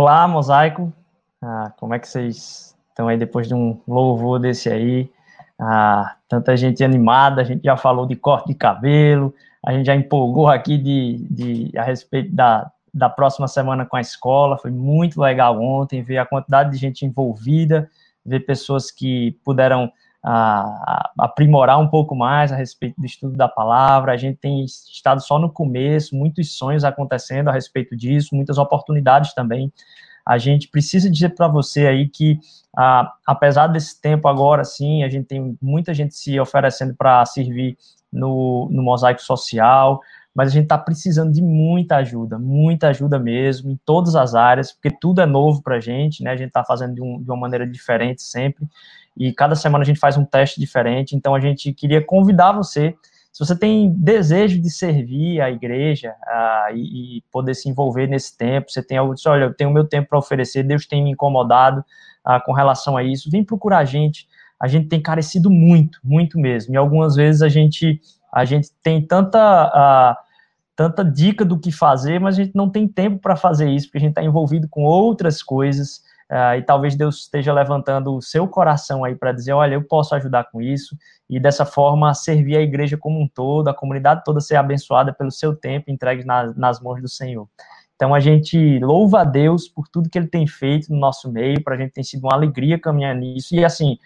Olá, Mosaico. Ah, como é que vocês estão aí depois de um louvor desse aí? Ah, tanta gente animada, a gente já falou de corte de cabelo, a gente já empolgou aqui de, de, a respeito da, da próxima semana com a escola, foi muito legal ontem ver a quantidade de gente envolvida, ver pessoas que puderam a, aprimorar um pouco mais a respeito do estudo da palavra. A gente tem estado só no começo, muitos sonhos acontecendo a respeito disso, muitas oportunidades também. A gente precisa dizer para você aí que, a, apesar desse tempo agora, sim, a gente tem muita gente se oferecendo para servir no, no mosaico social, mas a gente está precisando de muita ajuda, muita ajuda mesmo, em todas as áreas, porque tudo é novo para a gente, né? A gente está fazendo de, um, de, uma maneira diferente sempre e cada semana a gente faz um teste diferente. Então a gente queria convidar você, se você tem desejo de servir a igreja uh, e, e, poder se envolver nesse tempo, você tem algo, diz, olha, eu tenho o meu tempo para oferecer, Deus tem me incomodado uh, com relação a isso, vem procurar a gente. A gente tem carecido muito, muito mesmo. E algumas vezes a gente a gente tem tanta uh, tanta dica do que fazer, mas a gente não tem tempo para fazer isso, porque a gente está envolvido com outras coisas. Uh, e talvez Deus esteja levantando o seu coração aí para dizer: olha, eu posso ajudar com isso, e dessa forma servir a igreja como um todo, a comunidade toda ser abençoada pelo seu tempo entregue na, nas mãos do Senhor. Então a gente louva a Deus por tudo que Ele tem feito no nosso meio, para a gente tem sido uma alegria caminhar nisso. E assim,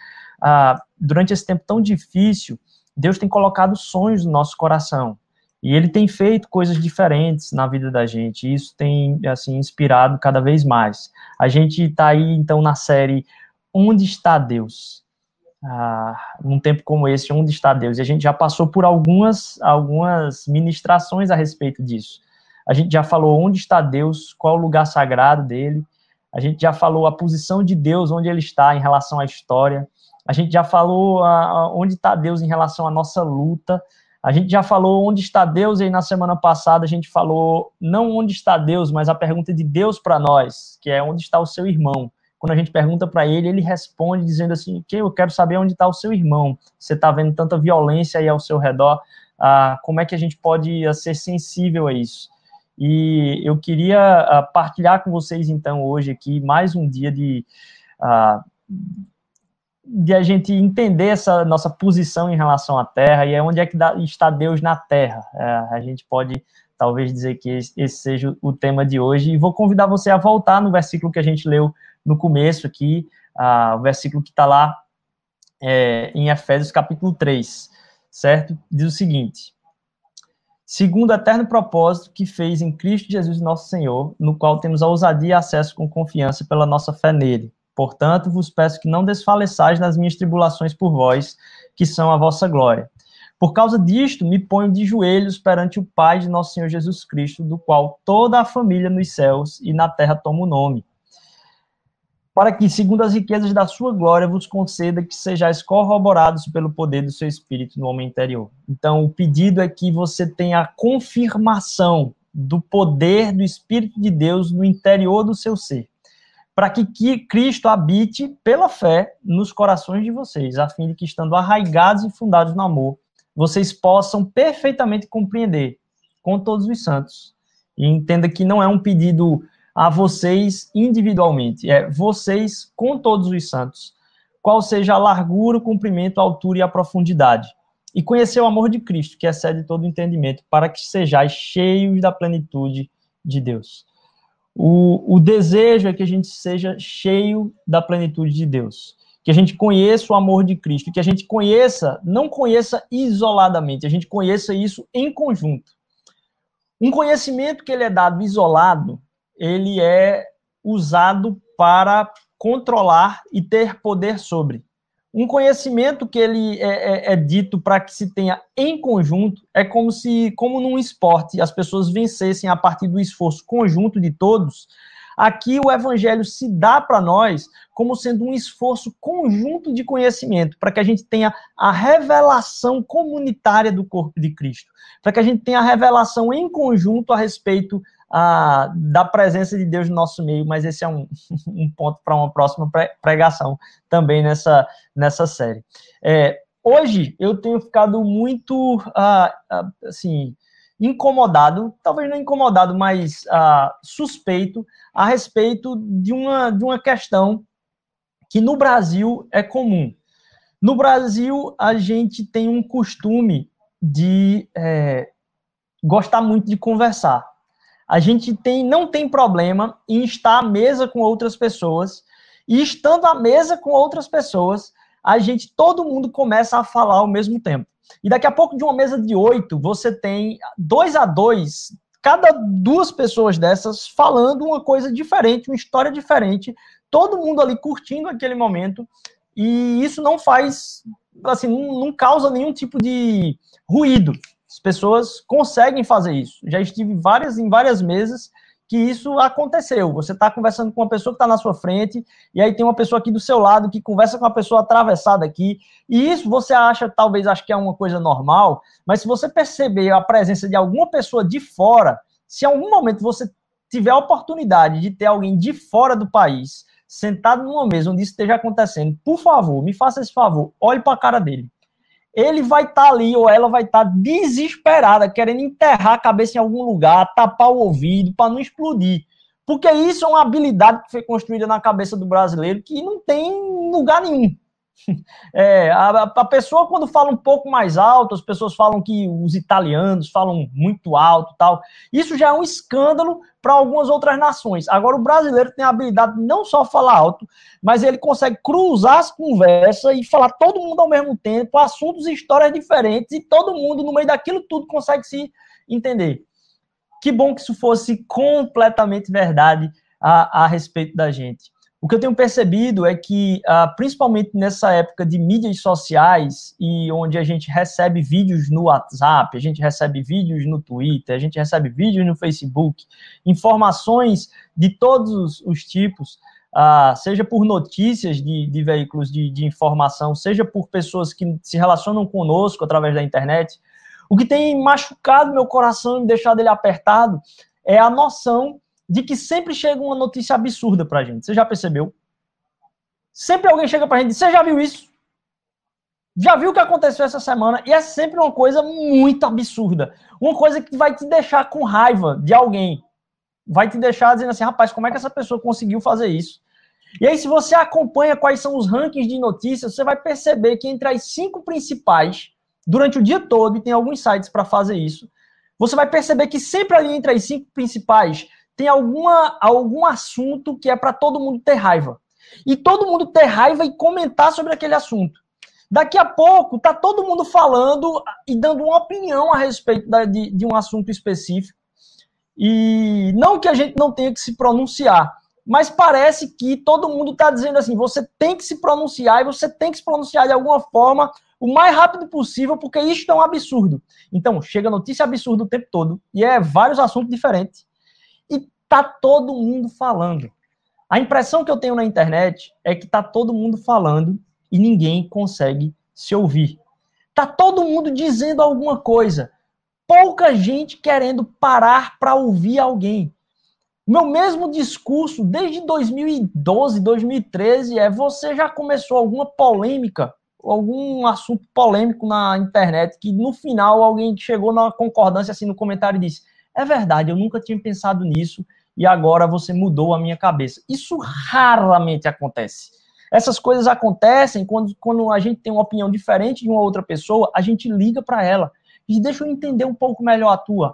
uh, durante esse tempo tão difícil, Deus tem colocado sonhos no nosso coração. E ele tem feito coisas diferentes na vida da gente, e isso tem, assim, inspirado cada vez mais. A gente está aí, então, na série Onde está Deus? Ah, num tempo como esse, onde está Deus? E a gente já passou por algumas, algumas ministrações a respeito disso. A gente já falou onde está Deus, qual o lugar sagrado dele. A gente já falou a posição de Deus, onde ele está em relação à história. A gente já falou a, a, onde está Deus em relação à nossa luta. A gente já falou onde está Deus, e na semana passada a gente falou não onde está Deus, mas a pergunta de Deus para nós, que é onde está o seu irmão. Quando a gente pergunta para ele, ele responde dizendo assim: que eu quero saber onde está o seu irmão. Você está vendo tanta violência aí ao seu redor, ah, como é que a gente pode ah, ser sensível a isso? E eu queria ah, partilhar com vocês então hoje aqui mais um dia de ah, de a gente entender essa nossa posição em relação à Terra e é onde é que está Deus na Terra. É, a gente pode talvez dizer que esse seja o tema de hoje e vou convidar você a voltar no versículo que a gente leu no começo aqui, o versículo que está lá é, em Efésios capítulo 3, certo? Diz o seguinte: segundo o eterno propósito que fez em Cristo Jesus nosso Senhor, no qual temos a ousadia e acesso com confiança pela nossa fé nele Portanto, vos peço que não desfaleçais nas minhas tribulações por vós, que são a vossa glória. Por causa disto, me ponho de joelhos perante o Pai de nosso Senhor Jesus Cristo, do qual toda a família nos céus e na terra toma o nome. Para que, segundo as riquezas da sua glória, vos conceda que sejais corroborados pelo poder do seu Espírito no homem interior. Então, o pedido é que você tenha a confirmação do poder do Espírito de Deus no interior do seu ser para que, Cristo habite pela fé nos corações de vocês, a fim de que, estando arraigados e fundados no amor, vocês possam perfeitamente compreender com todos os santos. E entenda que não é um pedido a vocês individualmente, é vocês com todos os santos, qual seja a largura, o comprimento, a altura e a profundidade. E conhecer o amor de Cristo, que excede todo entendimento, para que sejais cheios da plenitude de Deus. O, o desejo é que a gente seja cheio da plenitude de Deus, que a gente conheça o amor de Cristo, que a gente conheça, não conheça isoladamente, a gente conheça isso em conjunto. Um conhecimento que ele é dado isolado, ele é usado para controlar e ter poder sobre. Um conhecimento que ele é, é, é dito para que se tenha em conjunto é como se, como num esporte, as pessoas vencessem a partir do esforço conjunto de todos. Aqui o evangelho se dá para nós como sendo um esforço conjunto de conhecimento, para que a gente tenha a revelação comunitária do corpo de Cristo, para que a gente tenha a revelação em conjunto a respeito a, da presença de Deus no nosso meio, mas esse é um, um ponto para uma próxima pregação também nessa, nessa série. É, hoje eu tenho ficado muito, ah, assim, incomodado, talvez não incomodado, mas uh, suspeito a respeito de uma, de uma questão que no Brasil é comum. No Brasil, a gente tem um costume de é, gostar muito de conversar. A gente tem, não tem problema em estar à mesa com outras pessoas, e estando à mesa com outras pessoas, a gente, todo mundo começa a falar ao mesmo tempo. E daqui a pouco, de uma mesa de oito, você tem dois a dois, cada duas pessoas dessas falando uma coisa diferente, uma história diferente, todo mundo ali curtindo aquele momento, e isso não faz, assim, não, não causa nenhum tipo de ruído. As pessoas conseguem fazer isso. Já estive várias, em várias mesas que isso aconteceu. Você está conversando com uma pessoa que está na sua frente, e aí tem uma pessoa aqui do seu lado que conversa com uma pessoa atravessada aqui, e isso você acha, talvez, acho que é uma coisa normal, mas se você perceber a presença de alguma pessoa de fora, se em algum momento você tiver a oportunidade de ter alguém de fora do país sentado numa mesa onde isso esteja acontecendo, por favor, me faça esse favor, olhe para a cara dele ele vai estar tá ali ou ela vai estar tá desesperada, querendo enterrar a cabeça em algum lugar, tapar o ouvido para não explodir. Porque isso é uma habilidade que foi construída na cabeça do brasileiro que não tem lugar nenhum. É, a, a, pessoa, quando fala um pouco mais alto, as pessoas falam que os italianos falam muito alto tal. Isso já é um escândalo para algumas outras nações. Agora, o brasileiro tem a habilidade de não só falar alto, mas ele consegue cruzar as conversas e falar todo mundo ao mesmo tempo, assuntos e histórias diferentes, e todo mundo, no meio daquilo tudo, consegue se entender. Que bom que isso fosse completamente verdade a, a respeito da gente. O que eu tenho percebido é que, uh, principalmente nessa época de mídias sociais e onde a gente recebe vídeos no WhatsApp, a gente recebe vídeos no Twitter, a gente recebe vídeos no Facebook, informações de todos os tipos, uh, seja por notícias de, de veículos de, de informação, seja por pessoas que se relacionam conosco através da internet, o que tem machucado meu coração e deixado ele apertado é a noção de que sempre chega uma notícia absurda pra gente. Você já percebeu? Sempre alguém chega pra gente e diz, você já viu isso? Já viu o que aconteceu essa semana? E é sempre uma coisa muito absurda. Uma coisa que vai te deixar com raiva de alguém. Vai te deixar dizendo assim, rapaz, como é que essa pessoa conseguiu fazer isso? E aí, se você acompanha quais são os rankings de notícias, você vai perceber que entre as cinco principais, durante o dia todo, e tem alguns sites para fazer isso, você vai perceber que sempre ali entre as cinco principais tem alguma, algum assunto que é para todo mundo ter raiva. E todo mundo ter raiva e comentar sobre aquele assunto. Daqui a pouco tá todo mundo falando e dando uma opinião a respeito da, de, de um assunto específico. E não que a gente não tenha que se pronunciar, mas parece que todo mundo está dizendo assim: você tem que se pronunciar e você tem que se pronunciar de alguma forma o mais rápido possível, porque isso é um absurdo. Então, chega notícia absurda o tempo todo, e é vários assuntos diferentes. Tá todo mundo falando. A impressão que eu tenho na internet é que tá todo mundo falando e ninguém consegue se ouvir. Tá todo mundo dizendo alguma coisa. Pouca gente querendo parar para ouvir alguém. Meu mesmo discurso desde 2012, 2013 é: você já começou alguma polêmica, algum assunto polêmico na internet que no final alguém chegou na concordância assim no comentário e disse: é verdade, eu nunca tinha pensado nisso e agora você mudou a minha cabeça. Isso raramente acontece. Essas coisas acontecem quando, quando a gente tem uma opinião diferente de uma outra pessoa, a gente liga para ela e deixa eu entender um pouco melhor a tua.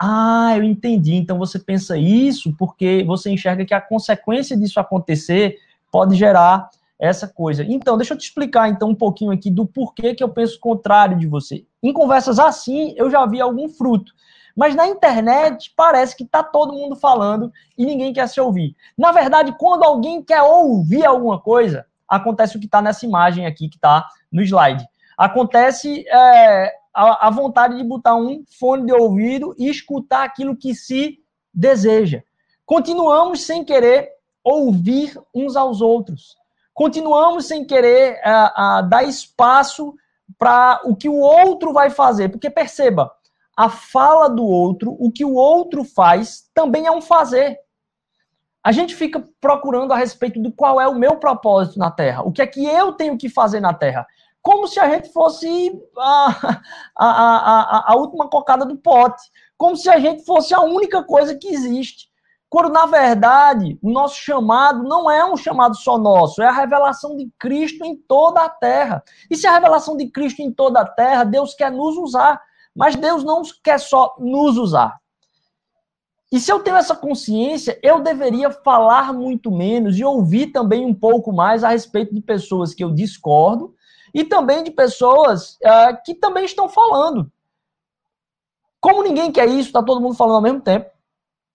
Ah, eu entendi. Então você pensa isso porque você enxerga que a consequência disso acontecer pode gerar essa coisa. Então, deixa eu te explicar então um pouquinho aqui do porquê que eu penso contrário de você. Em conversas assim, eu já vi algum fruto. Mas na internet parece que está todo mundo falando e ninguém quer se ouvir. Na verdade, quando alguém quer ouvir alguma coisa, acontece o que está nessa imagem aqui que está no slide. Acontece é, a, a vontade de botar um fone de ouvido e escutar aquilo que se deseja. Continuamos sem querer ouvir uns aos outros. Continuamos sem querer uh, uh, dar espaço para o que o outro vai fazer. Porque perceba, a fala do outro, o que o outro faz, também é um fazer. A gente fica procurando a respeito do qual é o meu propósito na Terra, o que é que eu tenho que fazer na Terra. como se a gente fosse a, a, a, a, última cocada do pote, como se a gente fosse a única coisa que existe. Quando, na verdade, o nosso chamado não é um chamado só nosso, é a revelação de Cristo em toda a terra. E se a revelação de Cristo em toda a terra, Deus quer nos usar. Mas Deus não quer só nos usar. E se eu tenho essa consciência, eu deveria falar muito menos e ouvir também um pouco mais a respeito de pessoas que eu discordo e também de pessoas uh, que também estão falando. Como ninguém quer isso, está todo mundo falando ao mesmo tempo.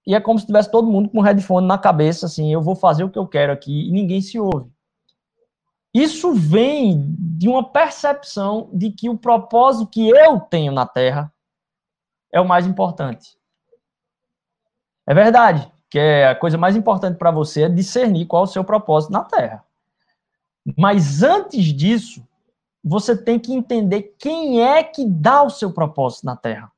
E é como se tivesse todo mundo com um headphone na cabeça, assim, eu vou fazer o que eu quero aqui, e ninguém se ouve. Isso vem de uma percepção de que o propósito que eu tenho na Terra é o mais importante. É verdade, que é a coisa mais importante para você é discernir qual é o seu propósito na Terra. Mas antes disso, você tem que entender quem é que dá o seu propósito na Terra.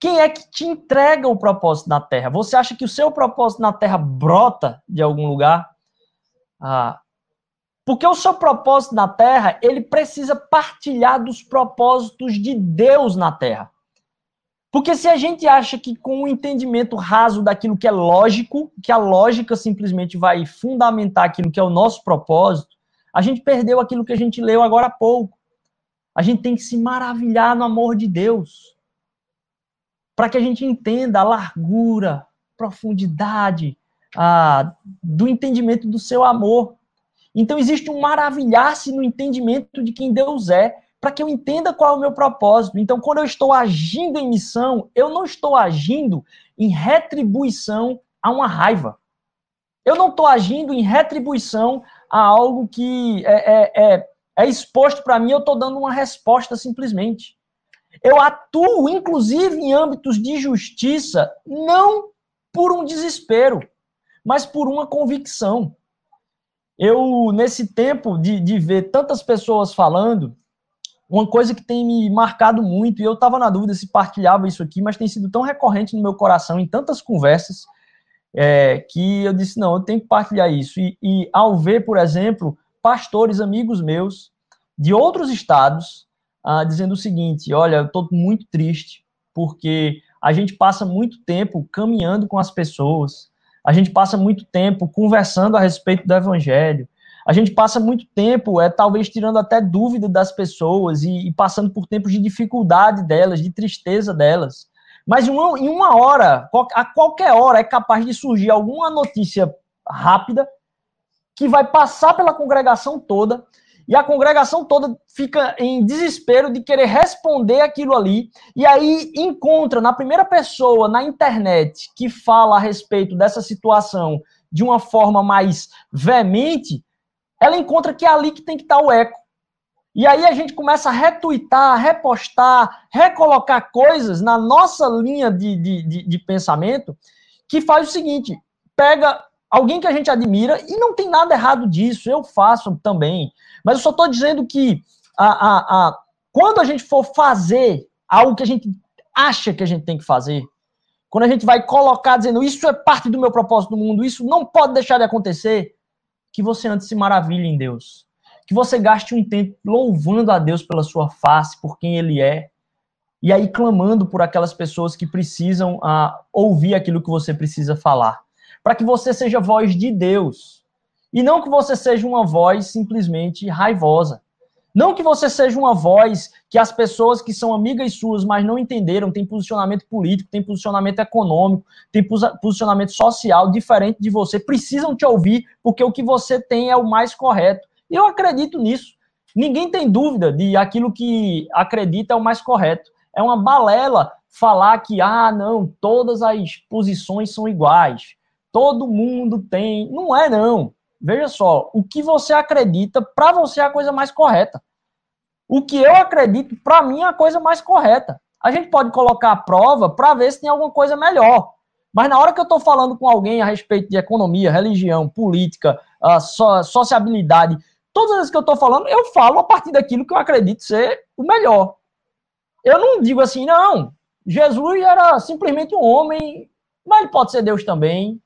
Quem é que te entrega o propósito na Terra? Você acha que o seu propósito na Terra brota de algum lugar? Ah, porque o seu propósito na Terra, ele precisa partilhar dos propósitos de Deus na Terra. Porque se a gente acha que com o entendimento raso daquilo que é lógico, que a lógica simplesmente vai fundamentar aquilo que é o nosso propósito, a gente perdeu aquilo que a gente leu agora há pouco. A gente tem que se maravilhar no amor de Deus para que a gente entenda a largura, profundidade a, do entendimento do seu amor. Então existe um maravilhar-se no entendimento de quem Deus é, para que eu entenda qual é o meu propósito. Então, quando eu estou agindo em missão, eu não estou agindo em retribuição a uma raiva. Eu não estou agindo em retribuição a algo que é, é, é, é exposto para mim, eu estou dando uma resposta simplesmente. Eu atuo, inclusive, em âmbitos de justiça, não por um desespero, mas por uma convicção. Eu, nesse tempo de, de ver tantas pessoas falando, uma coisa que tem me marcado muito, e eu estava na dúvida se partilhava isso aqui, mas tem sido tão recorrente no meu coração, em tantas conversas, é, que eu disse: não, eu tenho que partilhar isso. E, e ao ver, por exemplo, pastores, amigos meus, de outros estados, ah, dizendo o seguinte: olha, eu estou muito triste, porque a gente passa muito tempo caminhando com as pessoas, a gente passa muito tempo conversando a respeito do evangelho, a gente passa muito tempo, é talvez tirando até dúvida das pessoas e, e passando por tempos de dificuldade delas, de tristeza delas. Mas uma, em uma hora, a qualquer hora, é capaz de surgir alguma notícia rápida que vai passar pela congregação toda e a congregação toda fica em desespero de querer responder aquilo ali. E aí encontra na primeira pessoa na internet que fala a respeito dessa situação de uma forma mais veemente, ela encontra que é ali que tem que estar o eco. E aí a gente começa a retuitar, repostar, recolocar coisas na nossa linha de, de, de, de pensamento que faz o seguinte: pega alguém que a gente admira, e não tem nada errado disso, eu faço também. Mas eu só estou dizendo que a, a, a, quando a gente for fazer algo que a gente acha que a gente tem que fazer, quando a gente vai colocar dizendo isso é parte do meu propósito no mundo, isso não pode deixar de acontecer, que você antes se maravilhe em Deus. Que você gaste um tempo louvando a Deus pela sua face, por quem Ele é, e aí clamando por aquelas pessoas que precisam uh, ouvir aquilo que você precisa falar. Para que você seja voz de Deus e não que você seja uma voz simplesmente raivosa. Não que você seja uma voz que as pessoas que são amigas suas, mas não entenderam, tem posicionamento político, tem posicionamento econômico, tem posicionamento social diferente de você, precisam te ouvir, porque o que você tem é o mais correto. E eu acredito nisso. Ninguém tem dúvida de aquilo que acredita é o mais correto. É uma balela falar que, ah, não, todas as posições são iguais. Todo mundo tem. Não é, não. Veja só, o que você acredita, para você é a coisa mais correta. O que eu acredito, para mim, é a coisa mais correta. A gente pode colocar a prova para ver se tem alguma coisa melhor. Mas na hora que eu estou falando com alguém a respeito de economia, religião, política, so, sociabilidade, todas as vezes que eu estou falando, eu falo a partir daquilo que eu acredito ser o melhor. Eu não digo assim, não, Jesus era simplesmente um homem, mas ele pode ser Deus também.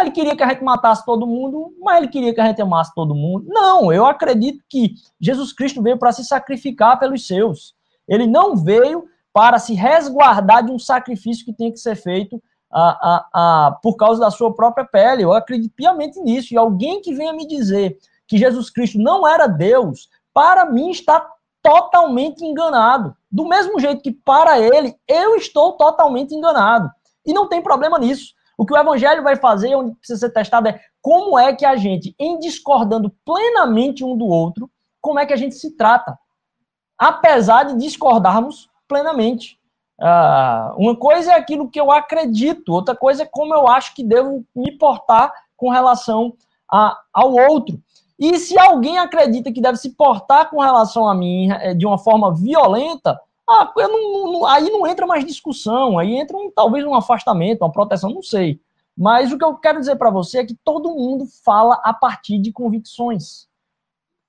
Ele queria que a gente matasse todo mundo, mas ele queria que a gente amasse todo mundo. Não, eu acredito que Jesus Cristo veio para se sacrificar pelos seus. Ele não veio para se resguardar de um sacrifício que tem que ser feito a, a, a, por causa da sua própria pele. Eu acredito piamente nisso. E alguém que venha me dizer que Jesus Cristo não era Deus, para mim está totalmente enganado. Do mesmo jeito que para ele, eu estou totalmente enganado. E não tem problema nisso. O que o evangelho vai fazer, onde precisa ser testado, é como é que a gente, em discordando plenamente um do outro, como é que a gente se trata. Apesar de discordarmos plenamente. Uh, uma coisa é aquilo que eu acredito, outra coisa é como eu acho que devo me portar com relação a, ao outro. E se alguém acredita que deve se portar com relação a mim eh, de uma forma violenta, ah, não, não, aí não entra mais discussão, aí entra um, talvez um afastamento, uma proteção, não sei. Mas o que eu quero dizer para você é que todo mundo fala a partir de convicções.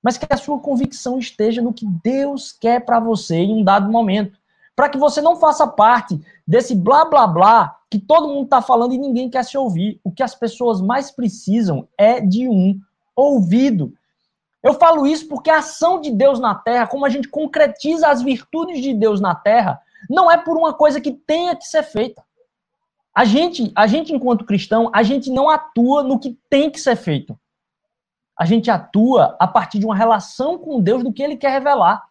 Mas que a sua convicção esteja no que Deus quer para você em um dado momento. Para que você não faça parte desse blá blá blá que todo mundo está falando e ninguém quer se ouvir. O que as pessoas mais precisam é de um ouvido. Eu falo isso porque a ação de Deus na terra, como a gente concretiza as virtudes de Deus na terra, não é por uma coisa que tenha que ser feita. A gente, a gente enquanto cristão, a gente não atua no que tem que ser feito. A gente atua a partir de uma relação com Deus do que ele quer revelar.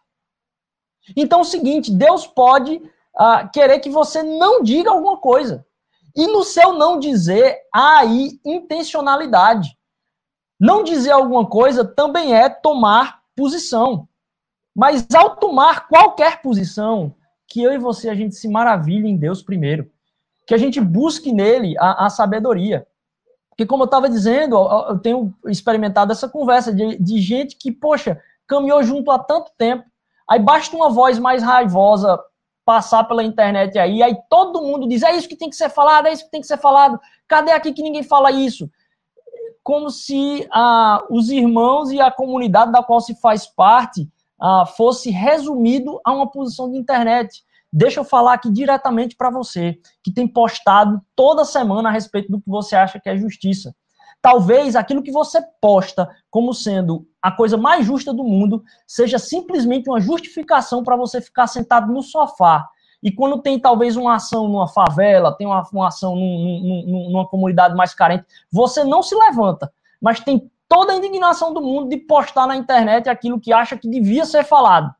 Então é o seguinte, Deus pode uh, querer que você não diga alguma coisa. E no seu não dizer, há aí intencionalidade. Não dizer alguma coisa também é tomar posição. Mas ao tomar qualquer posição, que eu e você a gente se maravilhe em Deus primeiro. Que a gente busque nele a, a sabedoria. Porque, como eu estava dizendo, eu tenho experimentado essa conversa de, de gente que, poxa, caminhou junto há tanto tempo, aí basta uma voz mais raivosa passar pela internet aí, aí todo mundo diz, é isso que tem que ser falado, é isso que tem que ser falado, cadê aqui que ninguém fala isso? Como se ah, os irmãos e a comunidade da qual se faz parte ah, fosse resumido a uma posição de internet. Deixa eu falar aqui diretamente para você, que tem postado toda semana a respeito do que você acha que é justiça. Talvez aquilo que você posta como sendo a coisa mais justa do mundo seja simplesmente uma justificação para você ficar sentado no sofá e quando tem talvez uma ação numa favela, tem uma, uma ação num, num, numa comunidade mais carente, você não se levanta, mas tem toda a indignação do mundo de postar na internet aquilo que acha que devia ser falado.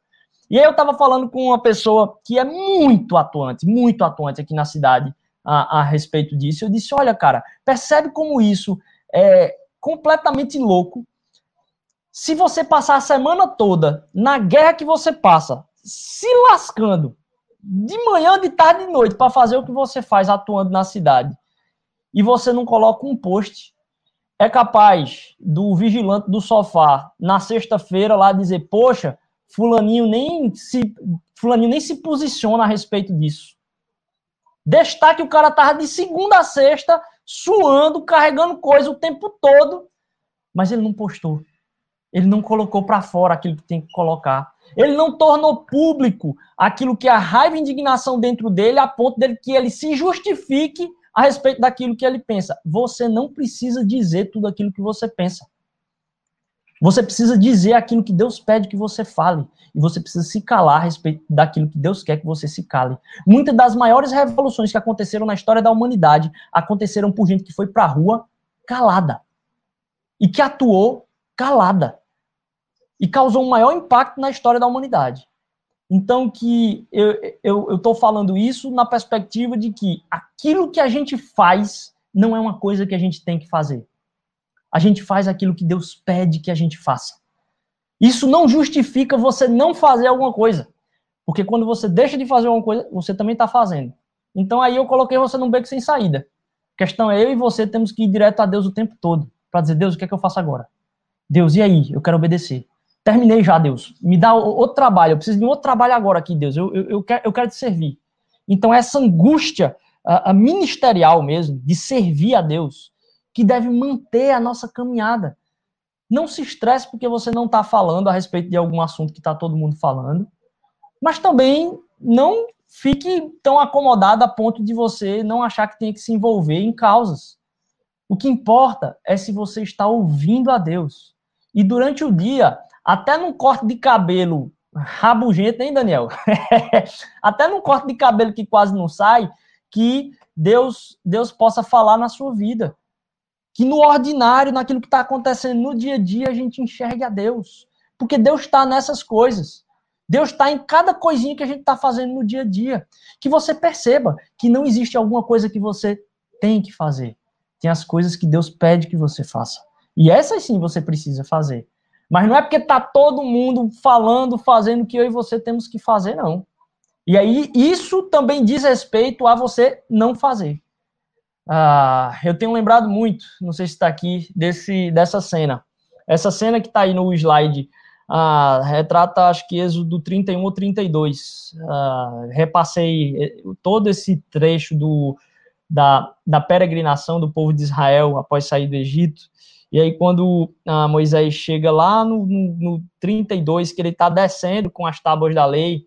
E aí eu estava falando com uma pessoa que é muito atuante, muito atuante aqui na cidade a, a respeito disso. Eu disse: olha, cara, percebe como isso é completamente louco. Se você passar a semana toda na guerra que você passa, se lascando, de manhã, de tarde, de noite para fazer o que você faz atuando na cidade e você não coloca um post, é capaz do vigilante do sofá na sexta-feira lá dizer: "Poxa, fulaninho nem se fulaninho nem se posiciona a respeito disso". Destaque o cara tava de segunda a sexta suando, carregando coisa o tempo todo, mas ele não postou. Ele não colocou para fora aquilo que tem que colocar. Ele não tornou público aquilo que é a raiva e indignação dentro dele, a ponto dele que ele se justifique a respeito daquilo que ele pensa. Você não precisa dizer tudo aquilo que você pensa. Você precisa dizer aquilo que Deus pede que você fale. E você precisa se calar a respeito daquilo que Deus quer que você se cale. Muitas das maiores revoluções que aconteceram na história da humanidade aconteceram por gente que foi para a rua calada. E que atuou calada e causou um maior impacto na história da humanidade. Então, que eu estou falando isso na perspectiva de que aquilo que a gente faz não é uma coisa que a gente tem que fazer. A gente faz aquilo que Deus pede que a gente faça. Isso não justifica você não fazer alguma coisa. Porque quando você deixa de fazer alguma coisa, você também está fazendo. Então aí eu coloquei você num beco sem saída. A questão é eu e você temos que ir direto a Deus o tempo todo. Para dizer, Deus, o que é que eu faço agora? Deus, e aí? Eu quero obedecer. Terminei já, Deus. Me dá outro trabalho. Eu preciso de um outro trabalho agora aqui, Deus. Eu, eu, eu, quero, eu quero te servir. Então, essa angústia a, a ministerial mesmo, de servir a Deus, que deve manter a nossa caminhada. Não se estresse porque você não está falando a respeito de algum assunto que está todo mundo falando, mas também não fique tão acomodado a ponto de você não achar que tem que se envolver em causas. O que importa é se você está ouvindo a Deus. E durante o dia, até num corte de cabelo rabugento, hein, Daniel? até num corte de cabelo que quase não sai, que Deus, Deus possa falar na sua vida. Que no ordinário, naquilo que está acontecendo no dia a dia, a gente enxergue a Deus. Porque Deus está nessas coisas. Deus está em cada coisinha que a gente está fazendo no dia a dia. Que você perceba que não existe alguma coisa que você tem que fazer. Tem as coisas que Deus pede que você faça. E essas sim você precisa fazer. Mas não é porque está todo mundo falando, fazendo o que eu e você temos que fazer, não. E aí, isso também diz respeito a você não fazer. Ah, eu tenho lembrado muito, não sei se está aqui, desse, dessa cena. Essa cena que está aí no slide ah, retrata, acho que Êxodo 31 ou 32. Ah, repassei eh, todo esse trecho do, da, da peregrinação do povo de Israel após sair do Egito. E aí, quando Moisés chega lá no, no, no 32, que ele está descendo com as tábuas da lei,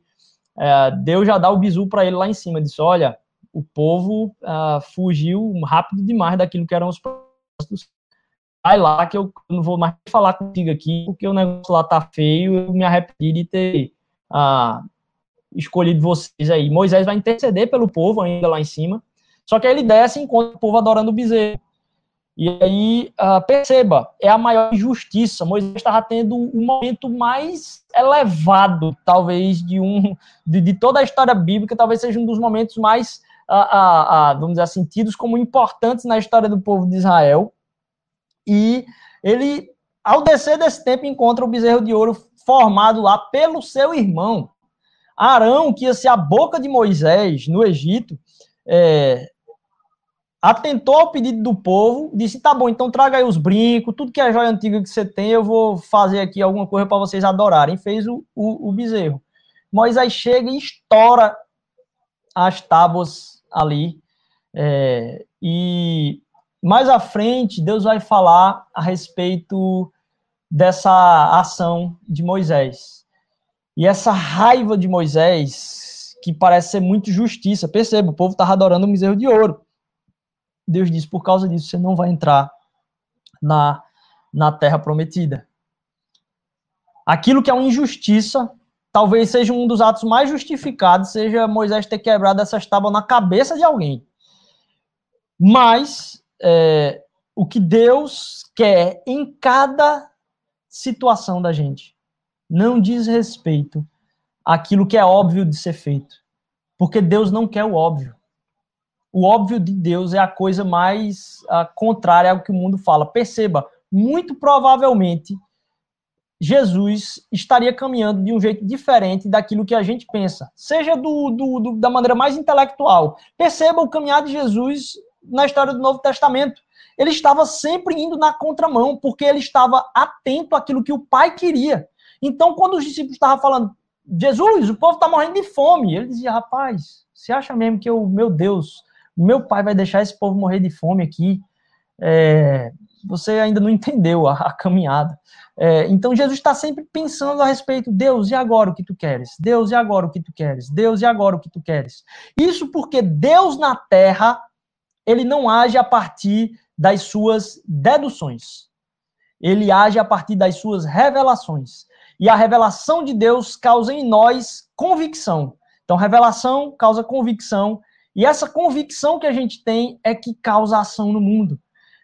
é, Deus já dá o bisu para ele lá em cima. Diz: Olha, o povo ah, fugiu rápido demais daquilo que eram os propósitos. Vai lá que eu não vou mais falar contigo aqui, porque o negócio lá tá feio. Eu me arrependi de ter ah, escolhido vocês aí. Moisés vai interceder pelo povo ainda lá em cima. Só que aí ele desce e encontra o povo adorando o bezerro. E aí, uh, perceba, é a maior injustiça. Moisés estava tendo o momento mais elevado, talvez, de um de, de, toda a história bíblica, talvez seja um dos momentos mais, uh, uh, vamos dizer assim, tidos como importantes na história do povo de Israel. E ele, ao descer desse tempo, encontra o bezerro de ouro formado lá pelo seu irmão. Arão, que ia ser a boca de Moisés no Egito, é, atentou ao pedido do povo, disse: tá bom, então traga aí os brincos, tudo que é joia antiga que você tem, eu vou fazer aqui alguma coisa para vocês adorarem. Fez o, o, o, bezerro. Moisés chega e estoura as tábuas ali. É, e mais à frente, Deus vai falar a respeito dessa ação de Moisés. E essa raiva de Moisés, que parece ser muito justiça, perceba, o povo estava adorando o bezerro de ouro. Deus diz: por causa disso você não vai entrar na, na terra prometida. Aquilo que é uma injustiça, talvez seja um dos atos mais justificados, seja Moisés ter quebrado essas tábuas na cabeça de alguém. Mas é, o que Deus quer em cada situação da gente não diz respeito àquilo que é óbvio de ser feito. Porque Deus não quer o óbvio o óbvio de Deus é a coisa mais uh, contrária ao que o mundo fala. Perceba, muito provavelmente Jesus estaria caminhando de um jeito diferente daquilo que a gente pensa, seja do, do, do, da maneira mais intelectual. Perceba o caminhar de Jesus na história do Novo Testamento. Ele estava sempre indo na contramão, porque ele estava atento àquilo que o Pai queria. Então, quando os discípulos estavam falando, Jesus, o povo está morrendo de fome, ele dizia, rapaz, você acha mesmo que eu, meu Deus, meu pai vai deixar esse povo morrer de fome aqui. É, você ainda não entendeu a, a caminhada. É, então Jesus está sempre pensando a respeito, Deus, e agora o que tu queres? Deus, e agora o que tu queres? Deus, e agora o que tu queres? Isso porque Deus na terra, ele não age a partir das suas deduções. Ele age a partir das suas revelações. E a revelação de Deus causa em nós convicção. Então, revelação causa convicção, e essa convicção que a gente tem é que causa ação no mundo.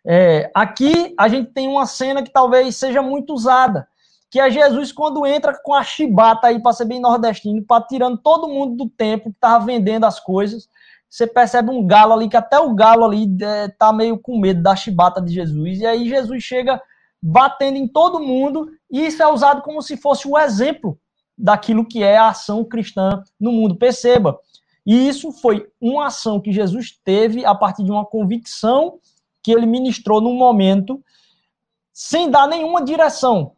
É, aqui a gente tem uma cena que talvez seja muito usada, que é Jesus quando entra com a chibata aí, para ser bem nordestino, para tirando todo mundo do templo que estava vendendo as coisas. Você percebe um galo ali, que até o galo ali é, tá meio com medo da chibata de Jesus. E aí Jesus chega batendo em todo mundo, e isso é usado como se fosse o exemplo daquilo que é a ação cristã no mundo. Perceba, e isso foi uma ação que Jesus teve a partir de uma convicção que ele ministrou num momento, sem dar nenhuma direção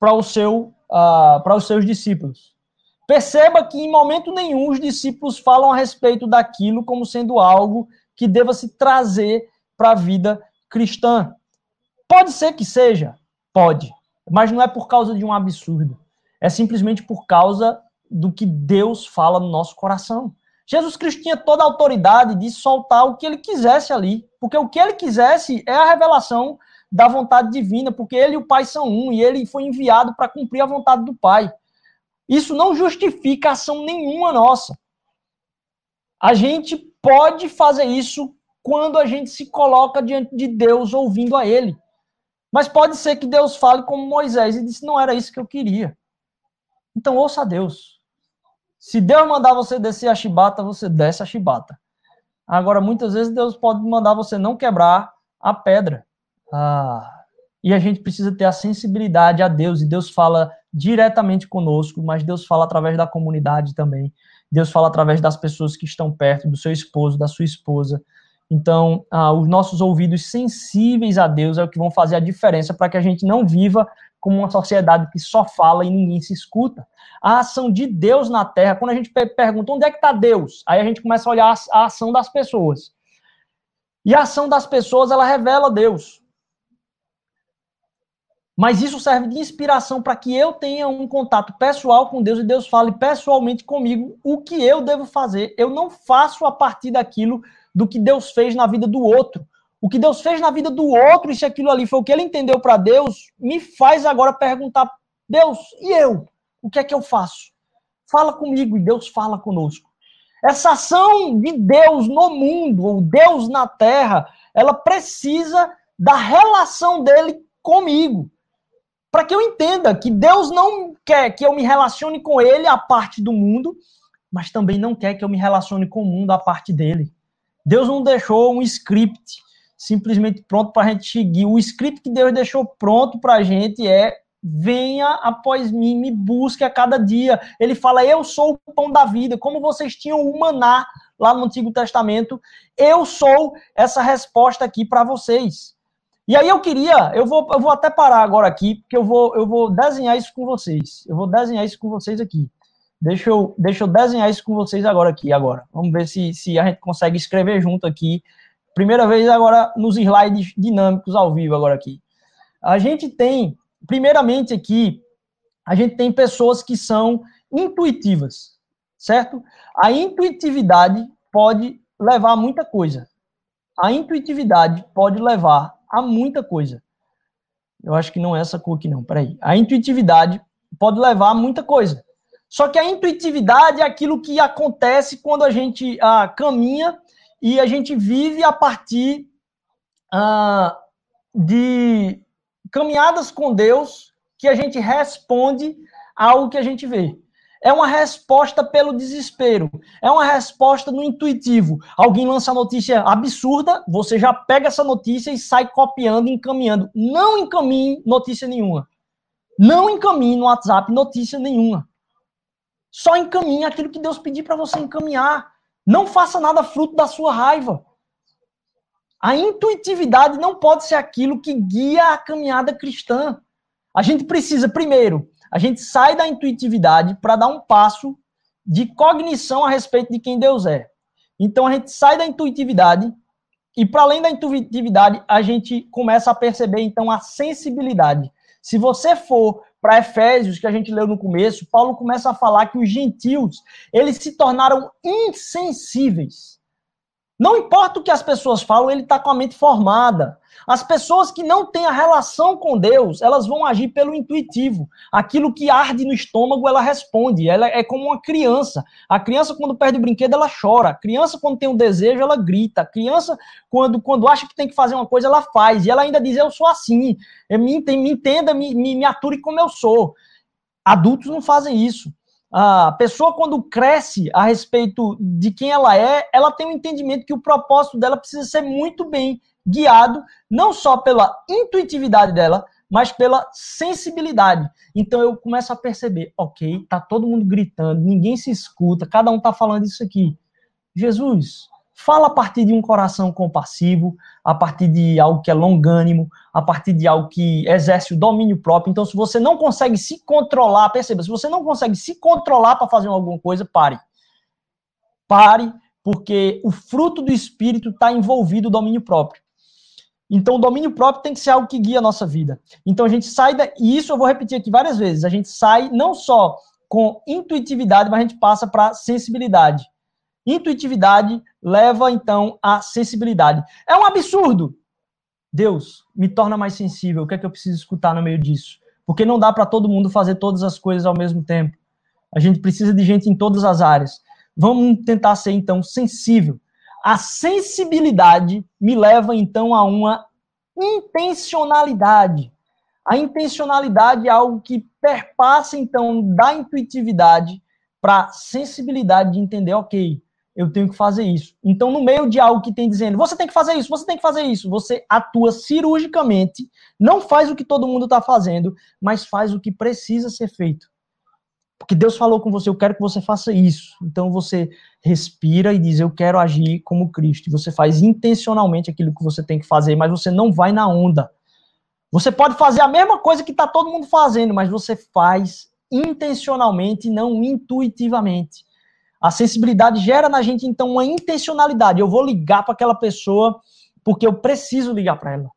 para o seu, uh, para os seus discípulos. Perceba que em momento nenhum os discípulos falam a respeito daquilo como sendo algo que deva se trazer para a vida cristã. Pode ser que seja, pode, mas não é por causa de um absurdo. É simplesmente por causa do que Deus fala no nosso coração. Jesus Cristo tinha toda a autoridade de soltar o que ele quisesse ali, porque o que ele quisesse é a revelação da vontade divina, porque ele e o Pai são um e ele foi enviado para cumprir a vontade do Pai. Isso não justifica ação nenhuma nossa. A gente pode fazer isso quando a gente se coloca diante de Deus ouvindo a Ele. Mas pode ser que Deus fale como Moisés e disse: não era isso que eu queria. Então ouça a Deus. Se Deus mandar você descer a chibata, você desce a chibata. Agora, muitas vezes Deus pode mandar você não quebrar a pedra. Ah, e a gente precisa ter a sensibilidade a Deus, e Deus fala diretamente conosco, mas Deus fala através da comunidade também. Deus fala através das pessoas que estão perto, do seu esposo, da sua esposa. Então, ah, os nossos ouvidos sensíveis a Deus é o que vão fazer a diferença para que a gente não viva como uma sociedade que só fala e ninguém se escuta. A ação de Deus na Terra, quando a gente pergunta onde é que está Deus, aí a gente começa a olhar a ação das pessoas. E a ação das pessoas, ela revela Deus. Mas isso serve de inspiração para que eu tenha um contato pessoal com Deus e Deus fale pessoalmente comigo o que eu devo fazer. Eu não faço a partir daquilo do que Deus fez na vida do outro. O que Deus fez na vida do outro, e se aquilo ali foi o que ele entendeu para Deus, me faz agora perguntar: Deus, e eu? O que é que eu faço? Fala comigo e Deus fala conosco. Essa ação de Deus no mundo, ou Deus na terra, ela precisa da relação dele comigo para que eu entenda que Deus não quer que eu me relacione com ele a parte do mundo, mas também não quer que eu me relacione com o mundo a parte dele. Deus não deixou um script simplesmente pronto para a gente seguir. O script que Deus deixou pronto para a gente é venha após mim, me busque a cada dia. Ele fala, eu sou o pão da vida, como vocês tinham o maná lá no Antigo Testamento, eu sou essa resposta aqui para vocês. E aí eu queria, eu vou, eu vou até parar agora aqui, porque eu vou, eu vou desenhar isso com vocês. Eu vou desenhar isso com vocês aqui. Deixa eu, deixa eu desenhar isso com vocês agora aqui, agora. Vamos ver se, se a gente consegue escrever junto aqui. Primeira vez agora nos slides dinâmicos ao vivo agora aqui. A gente tem, primeiramente aqui, a gente tem pessoas que são intuitivas, certo? A intuitividade pode levar a muita coisa. A intuitividade pode levar a muita coisa. Eu acho que não é essa cor aqui, não. Peraí. A intuitividade pode levar a muita coisa. Só que a intuitividade é aquilo que acontece quando a gente ah, caminha e a gente vive a partir ah, de caminhadas com Deus que a gente responde ao que a gente vê. É uma resposta pelo desespero. É uma resposta no intuitivo. Alguém lança notícia absurda, você já pega essa notícia e sai copiando encaminhando. Não encaminhe notícia nenhuma. Não encaminhe no WhatsApp notícia nenhuma. Só encaminhe aquilo que Deus pedir para você encaminhar. Não faça nada fruto da sua raiva. A intuitividade não pode ser aquilo que guia a caminhada cristã. A gente precisa, primeiro, a gente sai da intuitividade para dar um passo de cognição a respeito de quem Deus é. Então a gente sai da intuitividade e para além da intuitividade, a gente começa a perceber então a sensibilidade. Se você for para Efésios, que a gente leu no começo, Paulo começa a falar que os gentios, eles se tornaram insensíveis. Não importa o que as pessoas falam, ele está com a mente formada. As pessoas que não têm a relação com Deus, elas vão agir pelo intuitivo. Aquilo que arde no estômago, ela responde. Ela é como uma criança. A criança, quando perde o brinquedo, ela chora. A criança, quando tem um desejo, ela grita. A criança, quando, quando acha que tem que fazer uma coisa, ela faz. E ela ainda diz: Eu sou assim. Me, me entenda, me, me, me ature como eu sou. Adultos não fazem isso. A pessoa, quando cresce a respeito de quem ela é, ela tem um entendimento que o propósito dela precisa ser muito bem guiado não só pela intuitividade dela, mas pela sensibilidade. Então eu começo a perceber, ok, tá todo mundo gritando, ninguém se escuta, cada um tá falando isso aqui. Jesus, fala a partir de um coração compassivo, a partir de algo que é longânimo, a partir de algo que exerce o domínio próprio. Então, se você não consegue se controlar, perceba, se você não consegue se controlar para fazer alguma coisa, pare. Pare, porque o fruto do espírito está envolvido o domínio próprio. Então, o domínio próprio tem que ser algo que guia a nossa vida. Então, a gente sai da. E isso eu vou repetir aqui várias vezes. A gente sai não só com intuitividade, mas a gente passa para sensibilidade. Intuitividade leva então à sensibilidade. É um absurdo. Deus, me torna mais sensível. O que é que eu preciso escutar no meio disso? Porque não dá para todo mundo fazer todas as coisas ao mesmo tempo. A gente precisa de gente em todas as áreas. Vamos tentar ser então sensível. A sensibilidade me leva então a uma intencionalidade. A intencionalidade é algo que perpassa então da intuitividade para sensibilidade de entender, ok, eu tenho que fazer isso. Então, no meio de algo que tem dizendo, você tem que fazer isso, você tem que fazer isso, você atua cirurgicamente, não faz o que todo mundo está fazendo, mas faz o que precisa ser feito. Porque Deus falou com você, eu quero que você faça isso. Então você respira e diz, eu quero agir como Cristo. Você faz intencionalmente aquilo que você tem que fazer, mas você não vai na onda. Você pode fazer a mesma coisa que está todo mundo fazendo, mas você faz intencionalmente, não intuitivamente. A sensibilidade gera na gente, então, uma intencionalidade. Eu vou ligar para aquela pessoa porque eu preciso ligar para ela.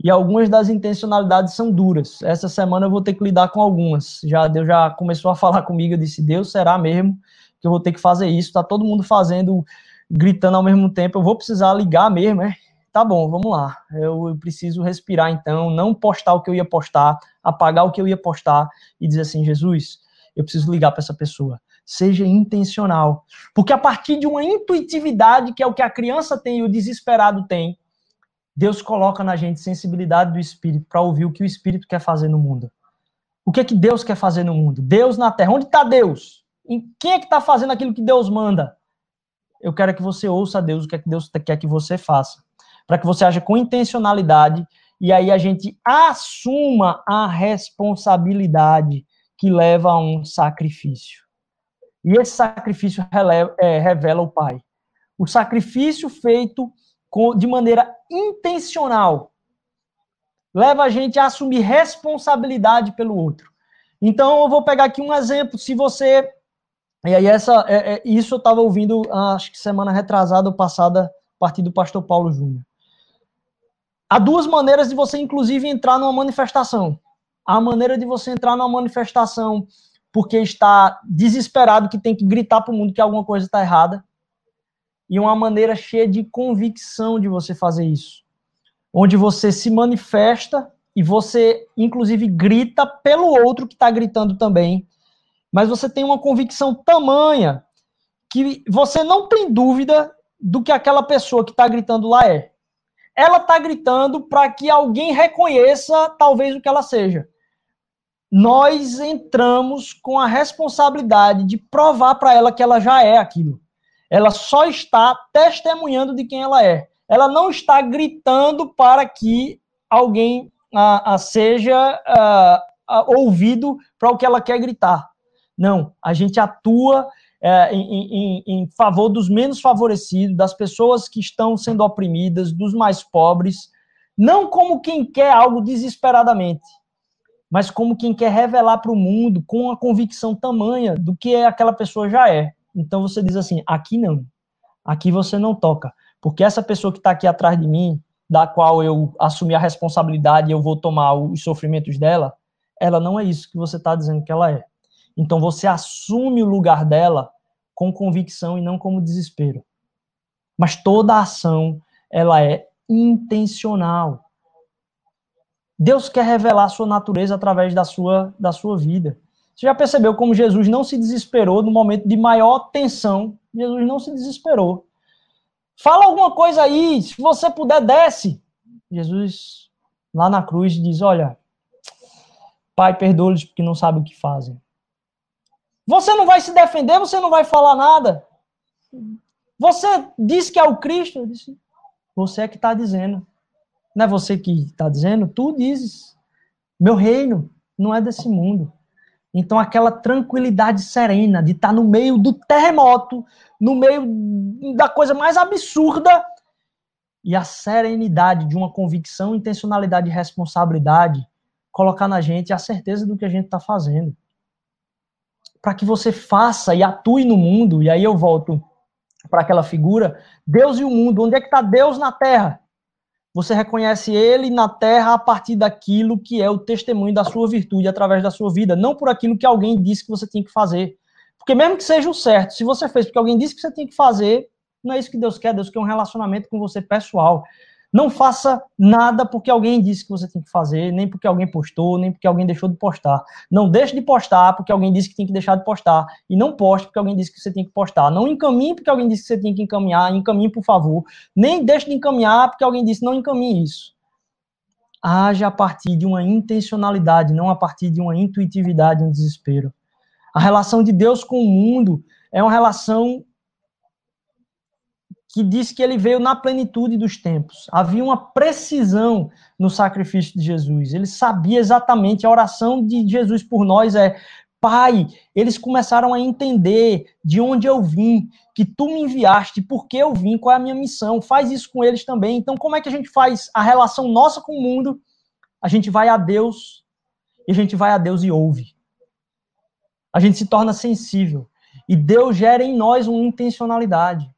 E algumas das intencionalidades são duras. Essa semana eu vou ter que lidar com algumas. Já Deus já começou a falar comigo, eu disse: "Deus, será mesmo que eu vou ter que fazer isso? Tá todo mundo fazendo, gritando ao mesmo tempo. Eu vou precisar ligar mesmo, é? Tá bom, vamos lá. Eu, eu preciso respirar então, não postar o que eu ia postar, apagar o que eu ia postar e dizer assim: "Jesus, eu preciso ligar para essa pessoa seja intencional. Porque a partir de uma intuitividade, que é o que a criança tem e o desesperado tem, Deus coloca na gente sensibilidade do Espírito para ouvir o que o Espírito quer fazer no mundo. O que é que Deus quer fazer no mundo? Deus na terra. Onde está Deus? Em quem é que está fazendo aquilo que Deus manda? Eu quero que você ouça a Deus, o que é que Deus quer que você faça. Para que você haja com intencionalidade e aí a gente assuma a responsabilidade que leva a um sacrifício. E esse sacrifício releva, é, revela o Pai. O sacrifício feito com, de maneira intencional leva a gente a assumir responsabilidade pelo outro. Então, eu vou pegar aqui um exemplo. Se você. E aí, essa, é, é, isso eu estava ouvindo, acho que semana retrasada ou passada, a partir do pastor Paulo Júnior. Há duas maneiras de você, inclusive, entrar numa manifestação. A maneira de você entrar numa manifestação porque está desesperado que tem que gritar para o mundo que alguma coisa está errada. E uma maneira cheia de convicção de você fazer isso. Onde você se manifesta e você, inclusive, grita pelo outro que está gritando também. Mas você tem uma convicção tamanha que você não tem dúvida do que aquela pessoa que está gritando lá é. Ela está gritando para que alguém reconheça, talvez, o que ela seja nós entramos com a responsabilidade de provar para ela que ela já é aquilo. Ela só está testemunhando de quem ela é. Ela não está gritando para que alguém a, a seja a, ouvido para o que ela quer gritar. Não, a gente atua é, em, em, em favor dos menos favorecidos, das pessoas que estão sendo oprimidas, dos mais pobres, não como quem quer algo desesperadamente, mas como quem quer revelar para o mundo com a convicção tamanha do que aquela pessoa já é. Então você diz assim: aqui não, aqui você não toca, porque essa pessoa que está aqui atrás de mim, da qual eu assumi a responsabilidade e eu vou tomar os sofrimentos dela, ela não é isso que você está dizendo que ela é. Então você assume o lugar dela com convicção e não como desespero. Mas toda ação ela é intencional. Deus quer revelar a sua natureza através da sua, da sua vida. Você já percebeu como Jesus não se desesperou no momento de maior tensão? Jesus não se desesperou. Fala alguma coisa aí, se você puder, desce. Jesus, lá na cruz, diz: Olha, Pai, perdoa-lhes porque não sabem o que fazem. Você não vai se defender, você não vai falar nada. Você diz que é o Cristo? Disse, você é que está dizendo. Não é você que está dizendo? Tu dizes. Meu reino não é desse mundo. Então, aquela tranquilidade serena de estar tá no meio do terremoto, no meio da coisa mais absurda, e a serenidade de uma convicção, intencionalidade e responsabilidade colocar na gente a certeza do que a gente está fazendo. Para que você faça e atue no mundo, e aí eu volto para aquela figura, Deus e o mundo. Onde é que está Deus na terra? Você reconhece ele na terra a partir daquilo que é o testemunho da sua virtude através da sua vida, não por aquilo que alguém disse que você tinha que fazer. Porque mesmo que seja o certo, se você fez porque alguém disse que você tem que fazer, não é isso que Deus quer. Deus quer um relacionamento com você pessoal. Não faça nada porque alguém disse que você tem que fazer, nem porque alguém postou, nem porque alguém deixou de postar. Não deixe de postar porque alguém disse que tem que deixar de postar. E não poste porque alguém disse que você tem que postar. Não encaminhe porque alguém disse que você tem que encaminhar. Encaminhe, por favor. Nem deixe de encaminhar porque alguém disse não encaminhe isso. Age a partir de uma intencionalidade, não a partir de uma intuitividade, um desespero. A relação de Deus com o mundo é uma relação que diz que ele veio na plenitude dos tempos. Havia uma precisão no sacrifício de Jesus. Ele sabia exatamente a oração de Jesus por nós é: Pai, eles começaram a entender de onde eu vim, que tu me enviaste, por que eu vim, qual é a minha missão. Faz isso com eles também. Então, como é que a gente faz a relação nossa com o mundo? A gente vai a Deus e a gente vai a Deus e ouve. A gente se torna sensível. E Deus gera em nós uma intencionalidade.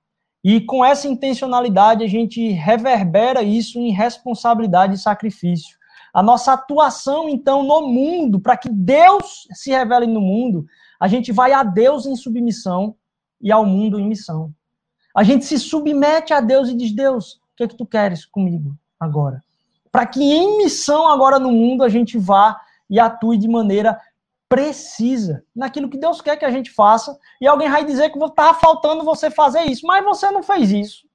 E com essa intencionalidade, a gente reverbera isso em responsabilidade e sacrifício. A nossa atuação, então, no mundo, para que Deus se revele no mundo, a gente vai a Deus em submissão e ao mundo em missão. A gente se submete a Deus e diz: Deus, o que é que tu queres comigo agora? Para que em missão agora no mundo a gente vá e atue de maneira precisa, naquilo que Deus quer que a gente faça, e alguém vai dizer que estava faltando você fazer isso, mas você não fez isso.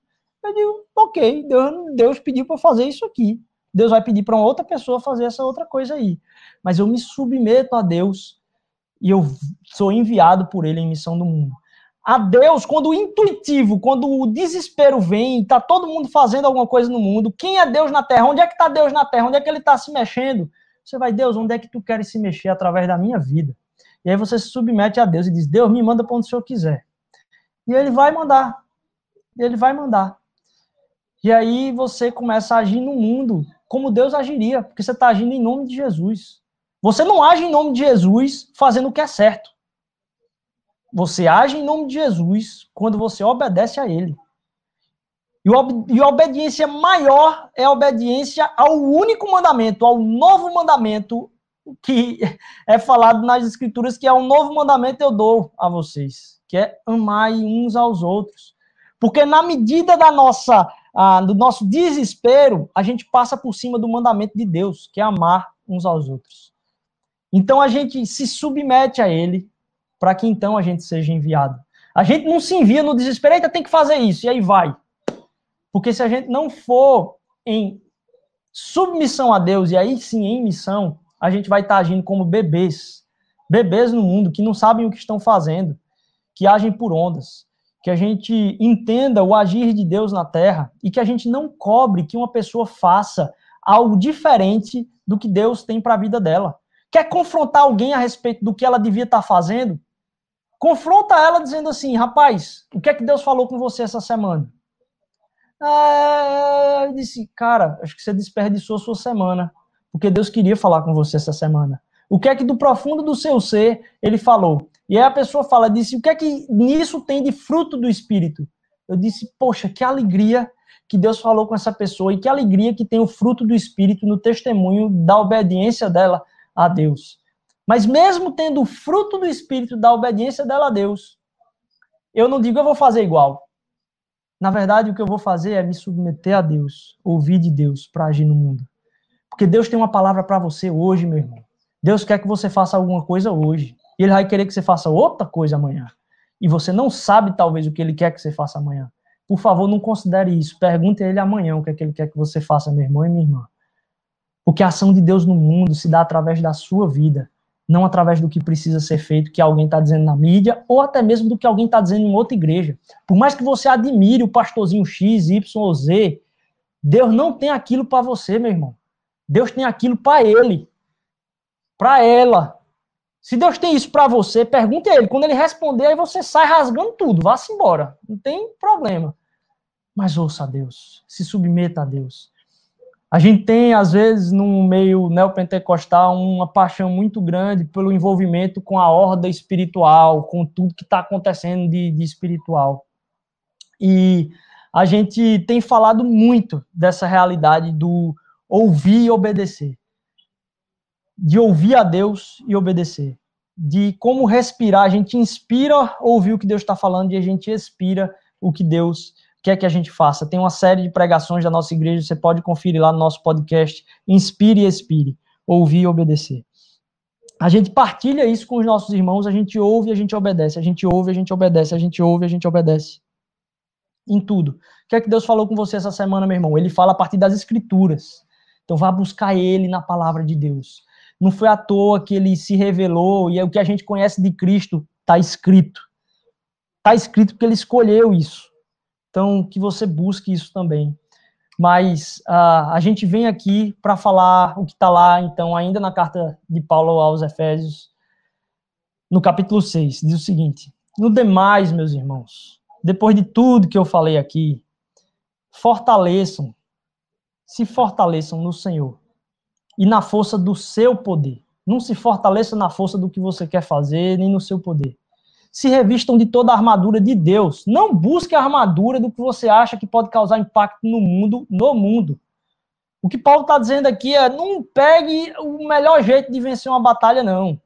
Eu digo, ok, Deus, Deus pediu para fazer isso aqui. Deus vai pedir para outra pessoa fazer essa outra coisa aí. Mas eu me submeto a Deus e eu sou enviado por Ele em missão do mundo. A Deus, quando o intuitivo, quando o desespero vem, está todo mundo fazendo alguma coisa no mundo, quem é Deus na terra? Onde é que está Deus na terra? Onde é que Ele está se mexendo? Você vai, Deus, onde é que tu queres se mexer através da minha vida? E aí você se submete a Deus e diz, Deus, me manda para onde o Senhor quiser. E ele vai mandar. Ele vai mandar. E aí você começa a agir no mundo como Deus agiria, porque você está agindo em nome de Jesus. Você não age em nome de Jesus fazendo o que é certo. Você age em nome de Jesus quando você obedece a Ele. E, a obediência maior é a obediência ao único mandamento, ao novo mandamento que é falado nas escrituras, que é um novo mandamento eu dou a vocês, que é amar uns aos outros. Porque na medida da nossa, ah, do nosso desespero, a gente passa por cima do mandamento de Deus, que é amar uns aos outros. Então a gente se submete a ele, para que então a gente seja enviado. A gente não se envia no desespero, eita, tem que fazer isso, e aí vai. Porque se a gente não for em submissão a Deus e aí sim em missão, a gente vai estar agindo como bebês. Bebês no mundo que não sabem o que estão fazendo, que agem por ondas. Que a gente entenda o agir de Deus na terra e que a gente não cobre que uma pessoa faça algo diferente do que Deus tem para a vida dela. Quer confrontar alguém a respeito do que ela devia estar fazendo? Confronta ela dizendo assim: rapaz, o que é que Deus falou com você essa semana? Ah, eu disse, cara, acho que você desperdiçou sua semana, porque Deus queria falar com você essa semana. O que é que do profundo do seu ser ele falou? E aí a pessoa fala, disse, o que é que nisso tem de fruto do Espírito? Eu disse, poxa, que alegria que Deus falou com essa pessoa e que alegria que tem o fruto do Espírito no testemunho da obediência dela a Deus. Mas mesmo tendo o fruto do Espírito da obediência dela a Deus, eu não digo eu vou fazer igual. Na verdade, o que eu vou fazer é me submeter a Deus, ouvir de Deus para agir no mundo. Porque Deus tem uma palavra para você hoje, meu irmão. Deus quer que você faça alguma coisa hoje. E Ele vai querer que você faça outra coisa amanhã. E você não sabe, talvez, o que Ele quer que você faça amanhã. Por favor, não considere isso. Pergunte a Ele amanhã o que é que Ele quer que você faça, meu irmão e minha irmã. Porque a ação de Deus no mundo se dá através da sua vida não através do que precisa ser feito, que alguém está dizendo na mídia, ou até mesmo do que alguém está dizendo em outra igreja. Por mais que você admire o pastorzinho X, Y ou Z, Deus não tem aquilo para você, meu irmão. Deus tem aquilo para ele, para ela. Se Deus tem isso para você, pergunte a ele. Quando ele responder, aí você sai rasgando tudo, vá-se embora. Não tem problema. Mas ouça a Deus, se submeta a Deus. A gente tem, às vezes, no meio neopentecostal, uma paixão muito grande pelo envolvimento com a horda espiritual, com tudo que está acontecendo de, de espiritual. E a gente tem falado muito dessa realidade do ouvir e obedecer. De ouvir a Deus e obedecer. de como respirar. A gente inspira ouvir o que Deus está falando e a gente expira o que Deus quer que a gente faça. Tem uma série de pregações da nossa igreja, você pode conferir lá no nosso podcast, Inspire e Expire, ouvir e obedecer. A gente partilha isso com os nossos irmãos, a gente ouve e a gente obedece, a gente ouve, a gente obedece, a gente ouve, a gente obedece. Em tudo. O que é que Deus falou com você essa semana, meu irmão? Ele fala a partir das escrituras. Então vá buscar ele na palavra de Deus. Não foi à toa que ele se revelou e é o que a gente conhece de Cristo está escrito. Está escrito porque ele escolheu isso. Então, que você busque isso também. Mas uh, a gente vem aqui para falar o que está lá, então, ainda na carta de Paulo aos Efésios, no capítulo 6, diz o seguinte: No demais, meus irmãos, depois de tudo que eu falei aqui, fortaleçam, se fortaleçam no Senhor e na força do seu poder. Não se fortaleça na força do que você quer fazer, nem no seu poder. Se revistam de toda a armadura de Deus. Não busque a armadura do que você acha que pode causar impacto no mundo, no mundo. O que Paulo está dizendo aqui é: não pegue o melhor jeito de vencer uma batalha, não.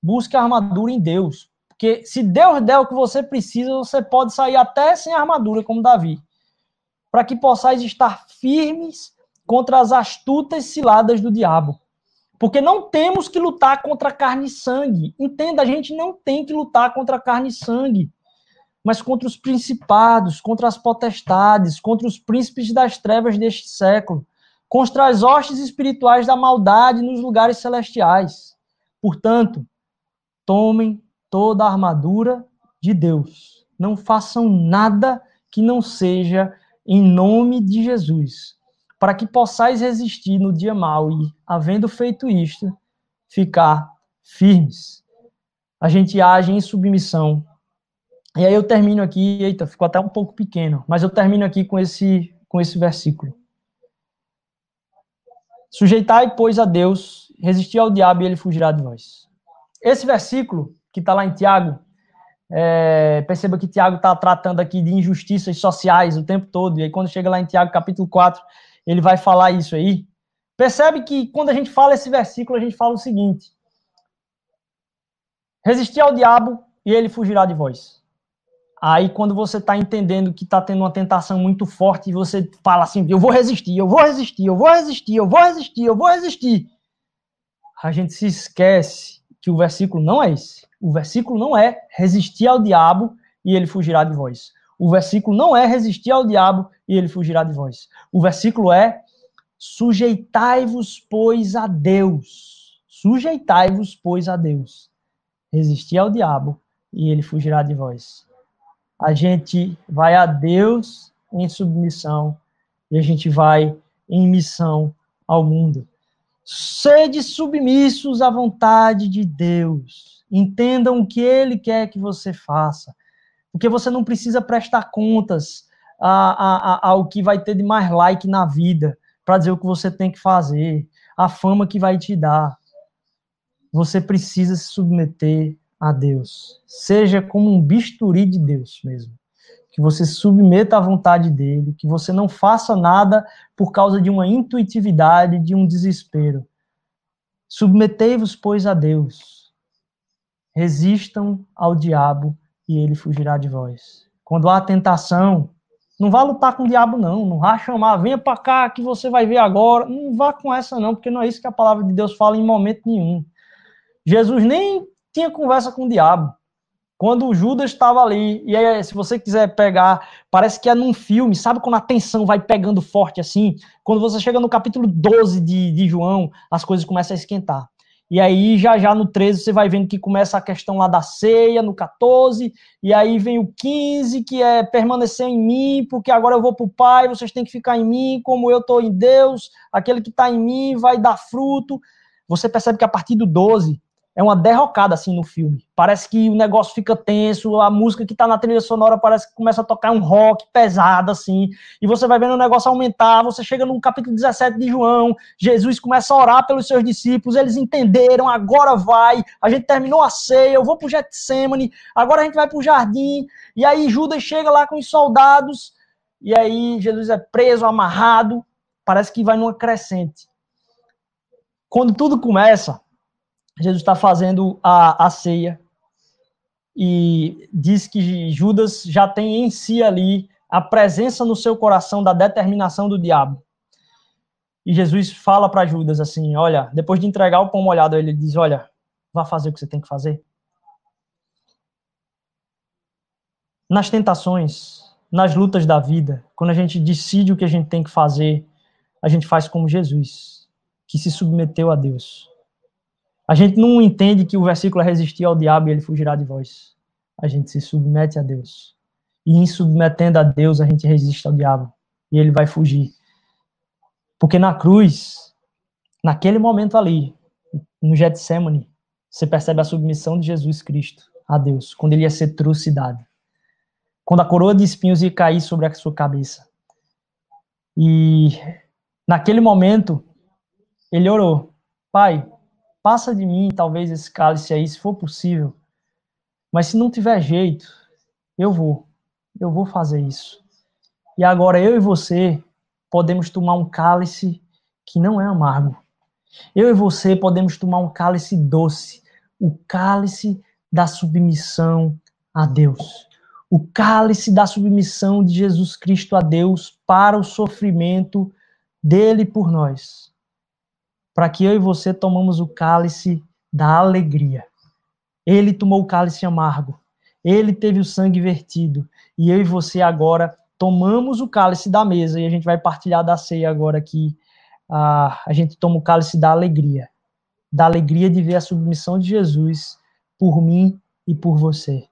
Busque a armadura em Deus. Porque se Deus der o que você precisa, você pode sair até sem armadura, como Davi. Para que possais estar firmes contra as astutas ciladas do diabo. Porque não temos que lutar contra carne e sangue. Entenda, a gente não tem que lutar contra carne e sangue, mas contra os principados, contra as potestades, contra os príncipes das trevas deste século, contra as hostes espirituais da maldade nos lugares celestiais. Portanto, tomem toda a armadura de Deus. Não façam nada que não seja em nome de Jesus para que possais resistir no dia mau e, havendo feito isto, ficar firmes. A gente age em submissão. E aí eu termino aqui, eita, ficou até um pouco pequeno, mas eu termino aqui com esse com esse versículo. Sujeitai, pois, a Deus, resistir ao diabo e ele fugirá de nós. Esse versículo, que está lá em Tiago, é, perceba que Tiago está tratando aqui de injustiças sociais o tempo todo, e aí quando chega lá em Tiago, capítulo 4, ele vai falar isso aí. Percebe que quando a gente fala esse versículo, a gente fala o seguinte: resistir ao diabo e ele fugirá de vós. Aí, quando você está entendendo que está tendo uma tentação muito forte, e você fala assim: eu vou resistir, eu vou resistir, eu vou resistir, eu vou resistir, eu vou resistir. A gente se esquece que o versículo não é esse. O versículo não é resistir ao diabo e ele fugirá de vós. O versículo não é resistir ao diabo e ele fugirá de vós. O versículo é sujeitai-vos, pois, a Deus. Sujeitai-vos, pois, a Deus. Resistir ao diabo e ele fugirá de vós. A gente vai a Deus em submissão e a gente vai em missão ao mundo. Sede submissos à vontade de Deus. Entendam o que ele quer que você faça porque você não precisa prestar contas a, a, ao que vai ter de mais like na vida para dizer o que você tem que fazer, a fama que vai te dar. Você precisa se submeter a Deus. Seja como um bisturi de Deus mesmo. Que você submeta à vontade dele, que você não faça nada por causa de uma intuitividade, de um desespero. Submetei-vos, pois, a Deus. Resistam ao diabo e ele fugirá de vós. Quando há tentação, não vá lutar com o diabo, não. Não vá chamar, venha para cá que você vai ver agora. Não vá com essa, não, porque não é isso que a palavra de Deus fala em momento nenhum. Jesus nem tinha conversa com o diabo. Quando o Judas estava ali, e aí, se você quiser pegar, parece que é num filme, sabe quando a tensão vai pegando forte assim? Quando você chega no capítulo 12 de, de João, as coisas começam a esquentar. E aí, já já no 13, você vai vendo que começa a questão lá da ceia, no 14, e aí vem o 15, que é permanecer em mim, porque agora eu vou para o Pai, vocês têm que ficar em mim, como eu estou em Deus, aquele que está em mim vai dar fruto. Você percebe que a partir do 12, é uma derrocada assim no filme. Parece que o negócio fica tenso, a música que tá na trilha sonora parece que começa a tocar um rock pesado assim, e você vai vendo o negócio aumentar, você chega no capítulo 17 de João, Jesus começa a orar pelos seus discípulos, eles entenderam, agora vai, a gente terminou a ceia, eu vou pro Getsemane, agora a gente vai pro jardim, e aí Judas chega lá com os soldados, e aí Jesus é preso, amarrado, parece que vai numa crescente. Quando tudo começa, Jesus está fazendo a, a ceia e diz que Judas já tem em si ali a presença no seu coração da determinação do diabo. E Jesus fala para Judas assim: Olha, depois de entregar o pão molhado, ele diz: Olha, vá fazer o que você tem que fazer. Nas tentações, nas lutas da vida, quando a gente decide o que a gente tem que fazer, a gente faz como Jesus, que se submeteu a Deus. A gente não entende que o versículo é resistir ao diabo e ele fugirá de vós. A gente se submete a Deus. E em submetendo a Deus, a gente resiste ao diabo. E ele vai fugir. Porque na cruz, naquele momento ali, no Getsemane, você percebe a submissão de Jesus Cristo a Deus, quando ele ia ser trucidado. Quando a coroa de espinhos ia cair sobre a sua cabeça. E naquele momento, ele orou: Pai, Passa de mim, talvez, esse cálice aí, se for possível. Mas se não tiver jeito, eu vou. Eu vou fazer isso. E agora eu e você podemos tomar um cálice que não é amargo. Eu e você podemos tomar um cálice doce, o cálice da submissão a Deus. O cálice da submissão de Jesus Cristo a Deus para o sofrimento dele por nós para que eu e você tomamos o cálice da alegria. Ele tomou o cálice amargo. Ele teve o sangue vertido. E eu e você agora tomamos o cálice da mesa e a gente vai partilhar da ceia agora aqui. Ah, a gente toma o cálice da alegria. Da alegria de ver a submissão de Jesus por mim e por você.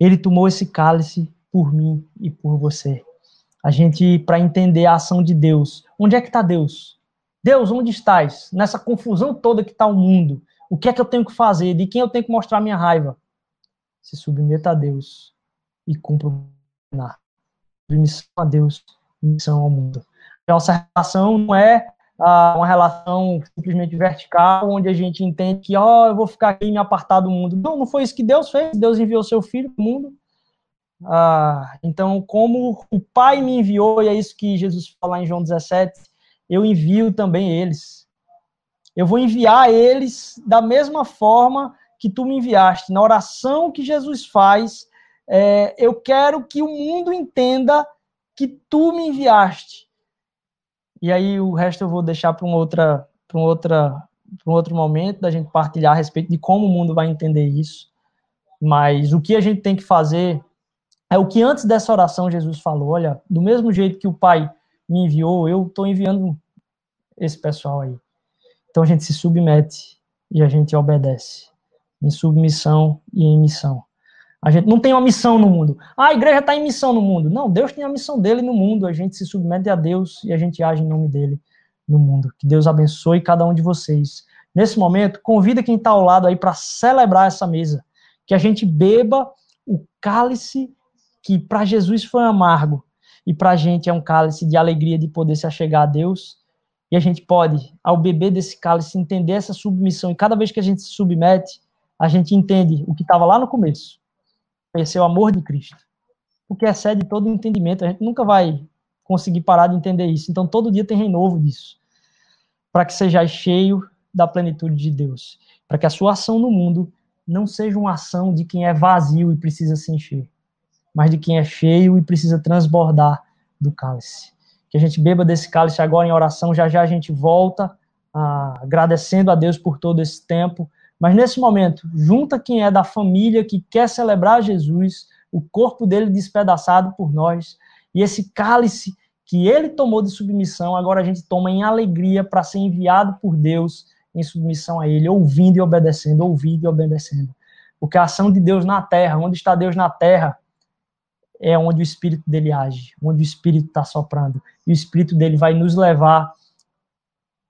Ele tomou esse cálice por mim e por você. A gente, para entender a ação de Deus, onde é que está Deus? Deus, onde estás? Nessa confusão toda que está o mundo. O que é que eu tenho que fazer? De quem eu tenho que mostrar minha raiva? Se submeta a Deus e cumpra o Missão a Deus, missão ao mundo. Essa relação não é ah, uma relação simplesmente vertical, onde a gente entende que, ó, oh, eu vou ficar aqui e me apartar do mundo. Não, não foi isso que Deus fez. Deus enviou seu filho para o mundo. Ah, então, como o Pai me enviou, e é isso que Jesus fala em João 17, eu envio também eles. Eu vou enviar eles da mesma forma que tu me enviaste. Na oração que Jesus faz, é, eu quero que o mundo entenda que tu me enviaste. E aí o resto eu vou deixar para um outra, para um outra, um outro momento da gente partilhar a respeito de como o mundo vai entender isso. Mas o que a gente tem que fazer é o que antes dessa oração Jesus falou. Olha, do mesmo jeito que o Pai me enviou, eu estou enviando esse pessoal aí. Então a gente se submete e a gente obedece, em submissão e em missão. A gente não tem uma missão no mundo. Ah, a igreja está em missão no mundo. Não, Deus tem a missão dele no mundo. A gente se submete a Deus e a gente age em nome dele no mundo. Que Deus abençoe cada um de vocês. Nesse momento, convida quem está ao lado aí para celebrar essa mesa. Que a gente beba o cálice que para Jesus foi amargo e para a gente é um cálice de alegria de poder se achegar a Deus e a gente pode, ao beber desse cálice, entender essa submissão. E cada vez que a gente se submete, a gente entende o que estava lá no começo. Conhecer o amor de Cristo. Porque excede todo o entendimento. A gente nunca vai conseguir parar de entender isso. Então, todo dia tem renovo disso. Para que seja cheio da plenitude de Deus. Para que a sua ação no mundo não seja uma ação de quem é vazio e precisa se encher, mas de quem é cheio e precisa transbordar do cálice que a gente beba desse cálice agora em oração, já já a gente volta ah, agradecendo a Deus por todo esse tempo. Mas nesse momento, junta quem é da família que quer celebrar Jesus, o corpo dele despedaçado por nós, e esse cálice que ele tomou de submissão, agora a gente toma em alegria para ser enviado por Deus em submissão a ele, ouvindo e obedecendo, ouvindo e obedecendo. Porque a ação de Deus na terra, onde está Deus na terra, é onde o Espírito dele age, onde o Espírito está soprando. E o Espírito dele vai nos levar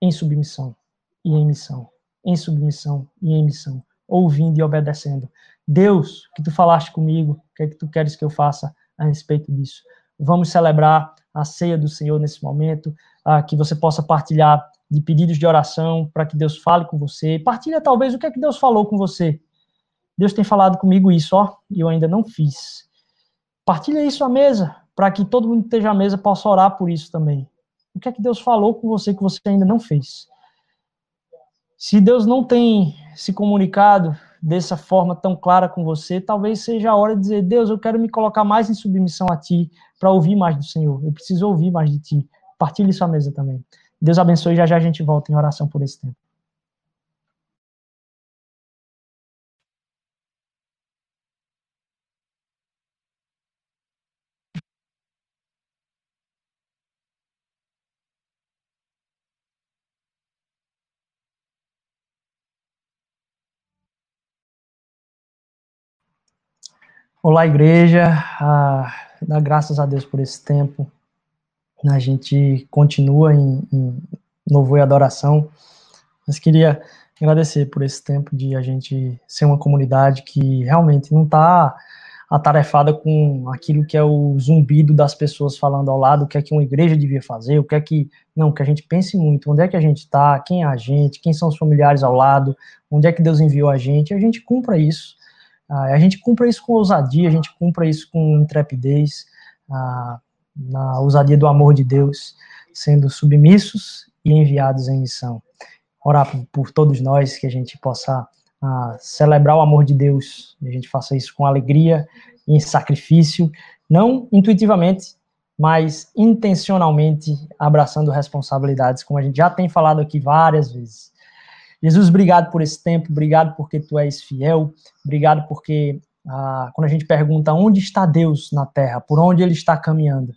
em submissão e em missão. Em submissão e em missão. Ouvindo e obedecendo. Deus, que tu falaste comigo, o que é que tu queres que eu faça a respeito disso? Vamos celebrar a ceia do Senhor nesse momento, ah, que você possa partilhar de pedidos de oração para que Deus fale com você. Partilha talvez o que é que Deus falou com você. Deus tem falado comigo isso, ó, e eu ainda não fiz. Partilha isso à mesa, para que todo mundo que esteja à mesa possa orar por isso também. O que é que Deus falou com você que você ainda não fez? Se Deus não tem se comunicado dessa forma tão clara com você, talvez seja a hora de dizer: Deus, eu quero me colocar mais em submissão a Ti, para ouvir mais do Senhor. Eu preciso ouvir mais de Ti. Partilhe sua mesa também. Deus abençoe já já a gente volta em oração por esse tempo. Olá, igreja. Ah, dá graças a Deus por esse tempo. A gente continua em, em louvor e adoração. Mas queria agradecer por esse tempo de a gente ser uma comunidade que realmente não está atarefada com aquilo que é o zumbido das pessoas falando ao lado, o que é que uma igreja devia fazer, o que é que. Não, que a gente pense muito, onde é que a gente está, quem é a gente, quem são os familiares ao lado, onde é que Deus enviou a gente, e a gente cumpra isso. Ah, a gente cumpra isso com ousadia, a gente cumpra isso com intrepidez, ah, na ousadia do amor de Deus, sendo submissos e enviados em missão. Orar por, todos nós, que a gente possa ah, celebrar o amor de Deus, a gente faça isso com alegria e em sacrifício, não intuitivamente, mas intencionalmente abraçando responsabilidades, como a gente já tem falado aqui várias vezes. Jesus, obrigado por esse tempo, obrigado porque tu és fiel, obrigado porque ah, quando a gente pergunta onde está Deus na terra, por onde ele está caminhando,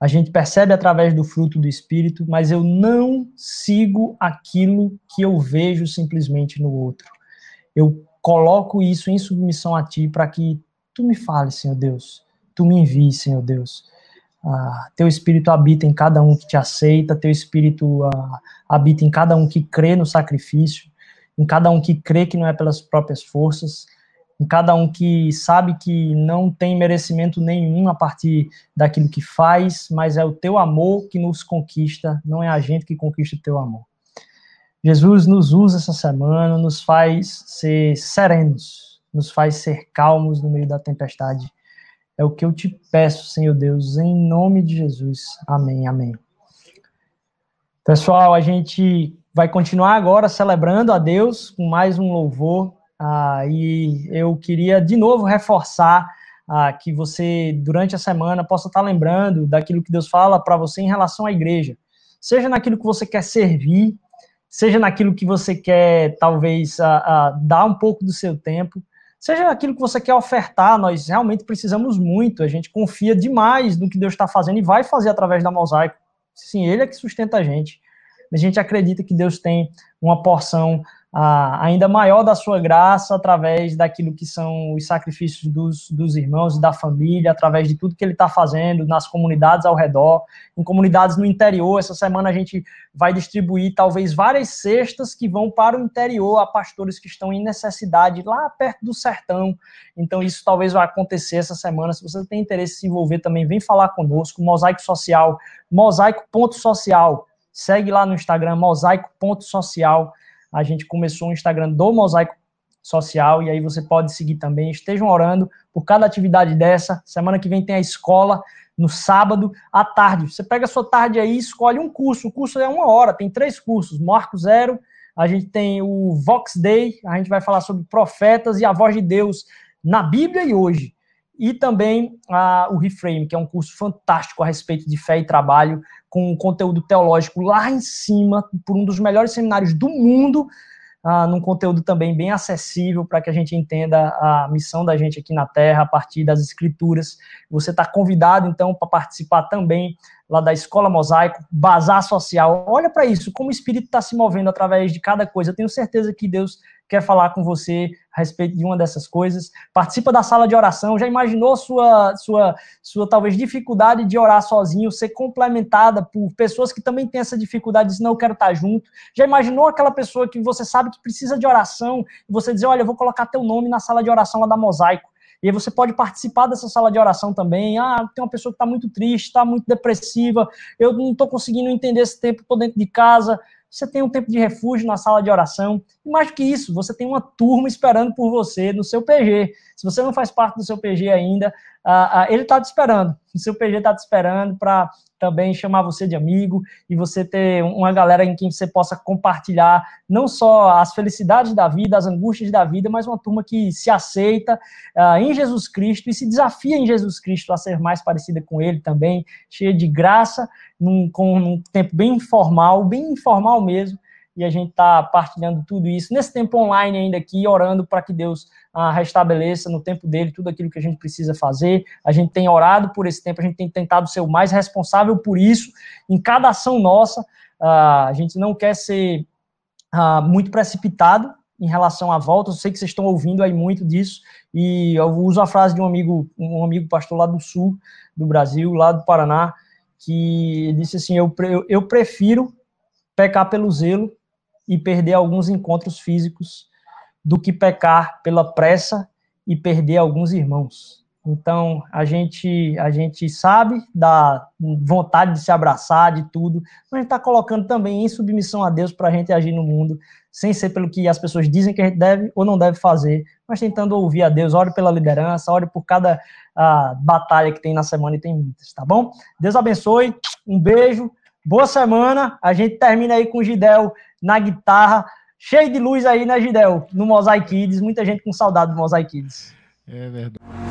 a gente percebe através do fruto do Espírito, mas eu não sigo aquilo que eu vejo simplesmente no outro. Eu coloco isso em submissão a Ti para que Tu me fales, Senhor Deus. Tu me envies, Senhor Deus. Ah, teu Espírito habita em cada um que te aceita, Teu Espírito ah, habita em cada um que crê no sacrifício, em cada um que crê que não é pelas próprias forças, em cada um que sabe que não tem merecimento nenhum a partir daquilo que faz, mas é o Teu amor que nos conquista, não é a gente que conquista o Teu amor. Jesus nos usa essa semana, nos faz ser serenos, nos faz ser calmos no meio da tempestade é o que eu te peço, Senhor Deus, em nome de Jesus. Amém, amém. Pessoal, a gente vai continuar agora celebrando a Deus com mais um louvor. Ah, e eu queria de novo reforçar ah, que você, durante a semana, possa estar lembrando daquilo que Deus fala para você em relação à igreja. Seja naquilo que você quer servir, seja naquilo que você quer, talvez, ah, ah dar um pouco do seu tempo, Seja aquilo que você quer ofertar, nós realmente precisamos muito, a gente confia demais no que Deus está fazendo e vai fazer através da mosaico. Sim, Ele é que sustenta a gente. A gente acredita que Deus tem uma porção ainda maior da sua graça através daquilo que são os sacrifícios dos, dos irmãos e da família, através de tudo que ele está fazendo nas comunidades ao redor, em comunidades no interior. Essa semana a gente vai distribuir talvez várias cestas que vão para o interior a pastores que estão em necessidade lá perto do sertão. Então isso talvez vai acontecer essa semana. Se você tem interesse em se envolver também, vem falar conosco. Mosaico Social, mosaico.social. Segue lá no Instagram, mosaico.social a gente começou um Instagram do Mosaico Social, e aí você pode seguir também. Estejam orando por cada atividade dessa. Semana que vem tem a escola, no sábado, à tarde. Você pega a sua tarde aí escolhe um curso. O curso é uma hora, tem três cursos: Marco Zero, a gente tem o Vox Day, a gente vai falar sobre profetas e a voz de Deus na Bíblia e hoje. E também a, o Reframe, que é um curso fantástico a respeito de fé e trabalho com conteúdo teológico lá em cima, por um dos melhores seminários do mundo, uh, num conteúdo também bem acessível para que a gente entenda a missão da gente aqui na Terra a partir das Escrituras. Você está convidado, então, para participar também lá da Escola Mosaico, Bazar Social. Olha para isso, como o Espírito está se movendo através de cada coisa. Eu tenho certeza que Deus quer falar com você a respeito de uma dessas coisas. Participa da sala de oração. Já imaginou sua, sua, sua talvez dificuldade de orar sozinho ser complementada por pessoas que também têm essa dificuldade de não eu quero estar junto? Já imaginou aquela pessoa que você sabe que precisa de oração e você dizer, olha, eu vou colocar teu nome na sala de oração lá da Mosaico. E aí você pode participar dessa sala de oração também. Ah, tem uma pessoa que está muito triste, está muito depressiva, eu não estou conseguindo entender esse tempo, estou dentro de casa você tem um tempo de refúgio na sala de oração. E mais do que isso, você tem uma turma esperando por você no seu PG. Se você não faz parte do seu PG ainda, uh, uh, ele está te esperando. O seu PG está te esperando para também chamar você de amigo e você ter uma galera em quem você possa compartilhar não só as felicidades da vida, as angústias da vida, mas uma turma que se aceita uh, em Jesus Cristo e se desafia em Jesus Cristo a ser mais parecida com Ele também, cheia de graça, num, com um tempo bem informal, bem informal mesmo, e a gente está partilhando tudo isso nesse tempo online ainda aqui, orando para que Deus ah, restabeleça no tempo dele tudo aquilo que a gente precisa fazer. A gente tem orado por esse tempo, a gente tem tentado ser o mais responsável por isso em cada ação nossa. Ah, a gente não quer ser ah, muito precipitado em relação à volta. Eu sei que vocês estão ouvindo aí muito disso e eu uso a frase de um amigo, um amigo pastor lá do sul do Brasil, lá do Paraná, que disse assim: eu, eu, eu prefiro pecar pelo zelo e perder alguns encontros físicos do que pecar pela pressa e perder alguns irmãos. Então, a gente a gente sabe da vontade de se abraçar, de tudo, mas a gente está colocando também em submissão a Deus para a gente agir no mundo, sem ser pelo que as pessoas dizem que a gente deve ou não deve fazer, mas tentando ouvir a Deus, ore pela liderança, ore por cada a, batalha que tem na semana e tem muitas, tá bom? Deus abençoe, um beijo, boa semana, a gente termina aí com o Gidel na guitarra, cheio de luz aí, né, Gidel? No Mosaic Kids, muita gente com saudade do Mosaic Kids. É verdade.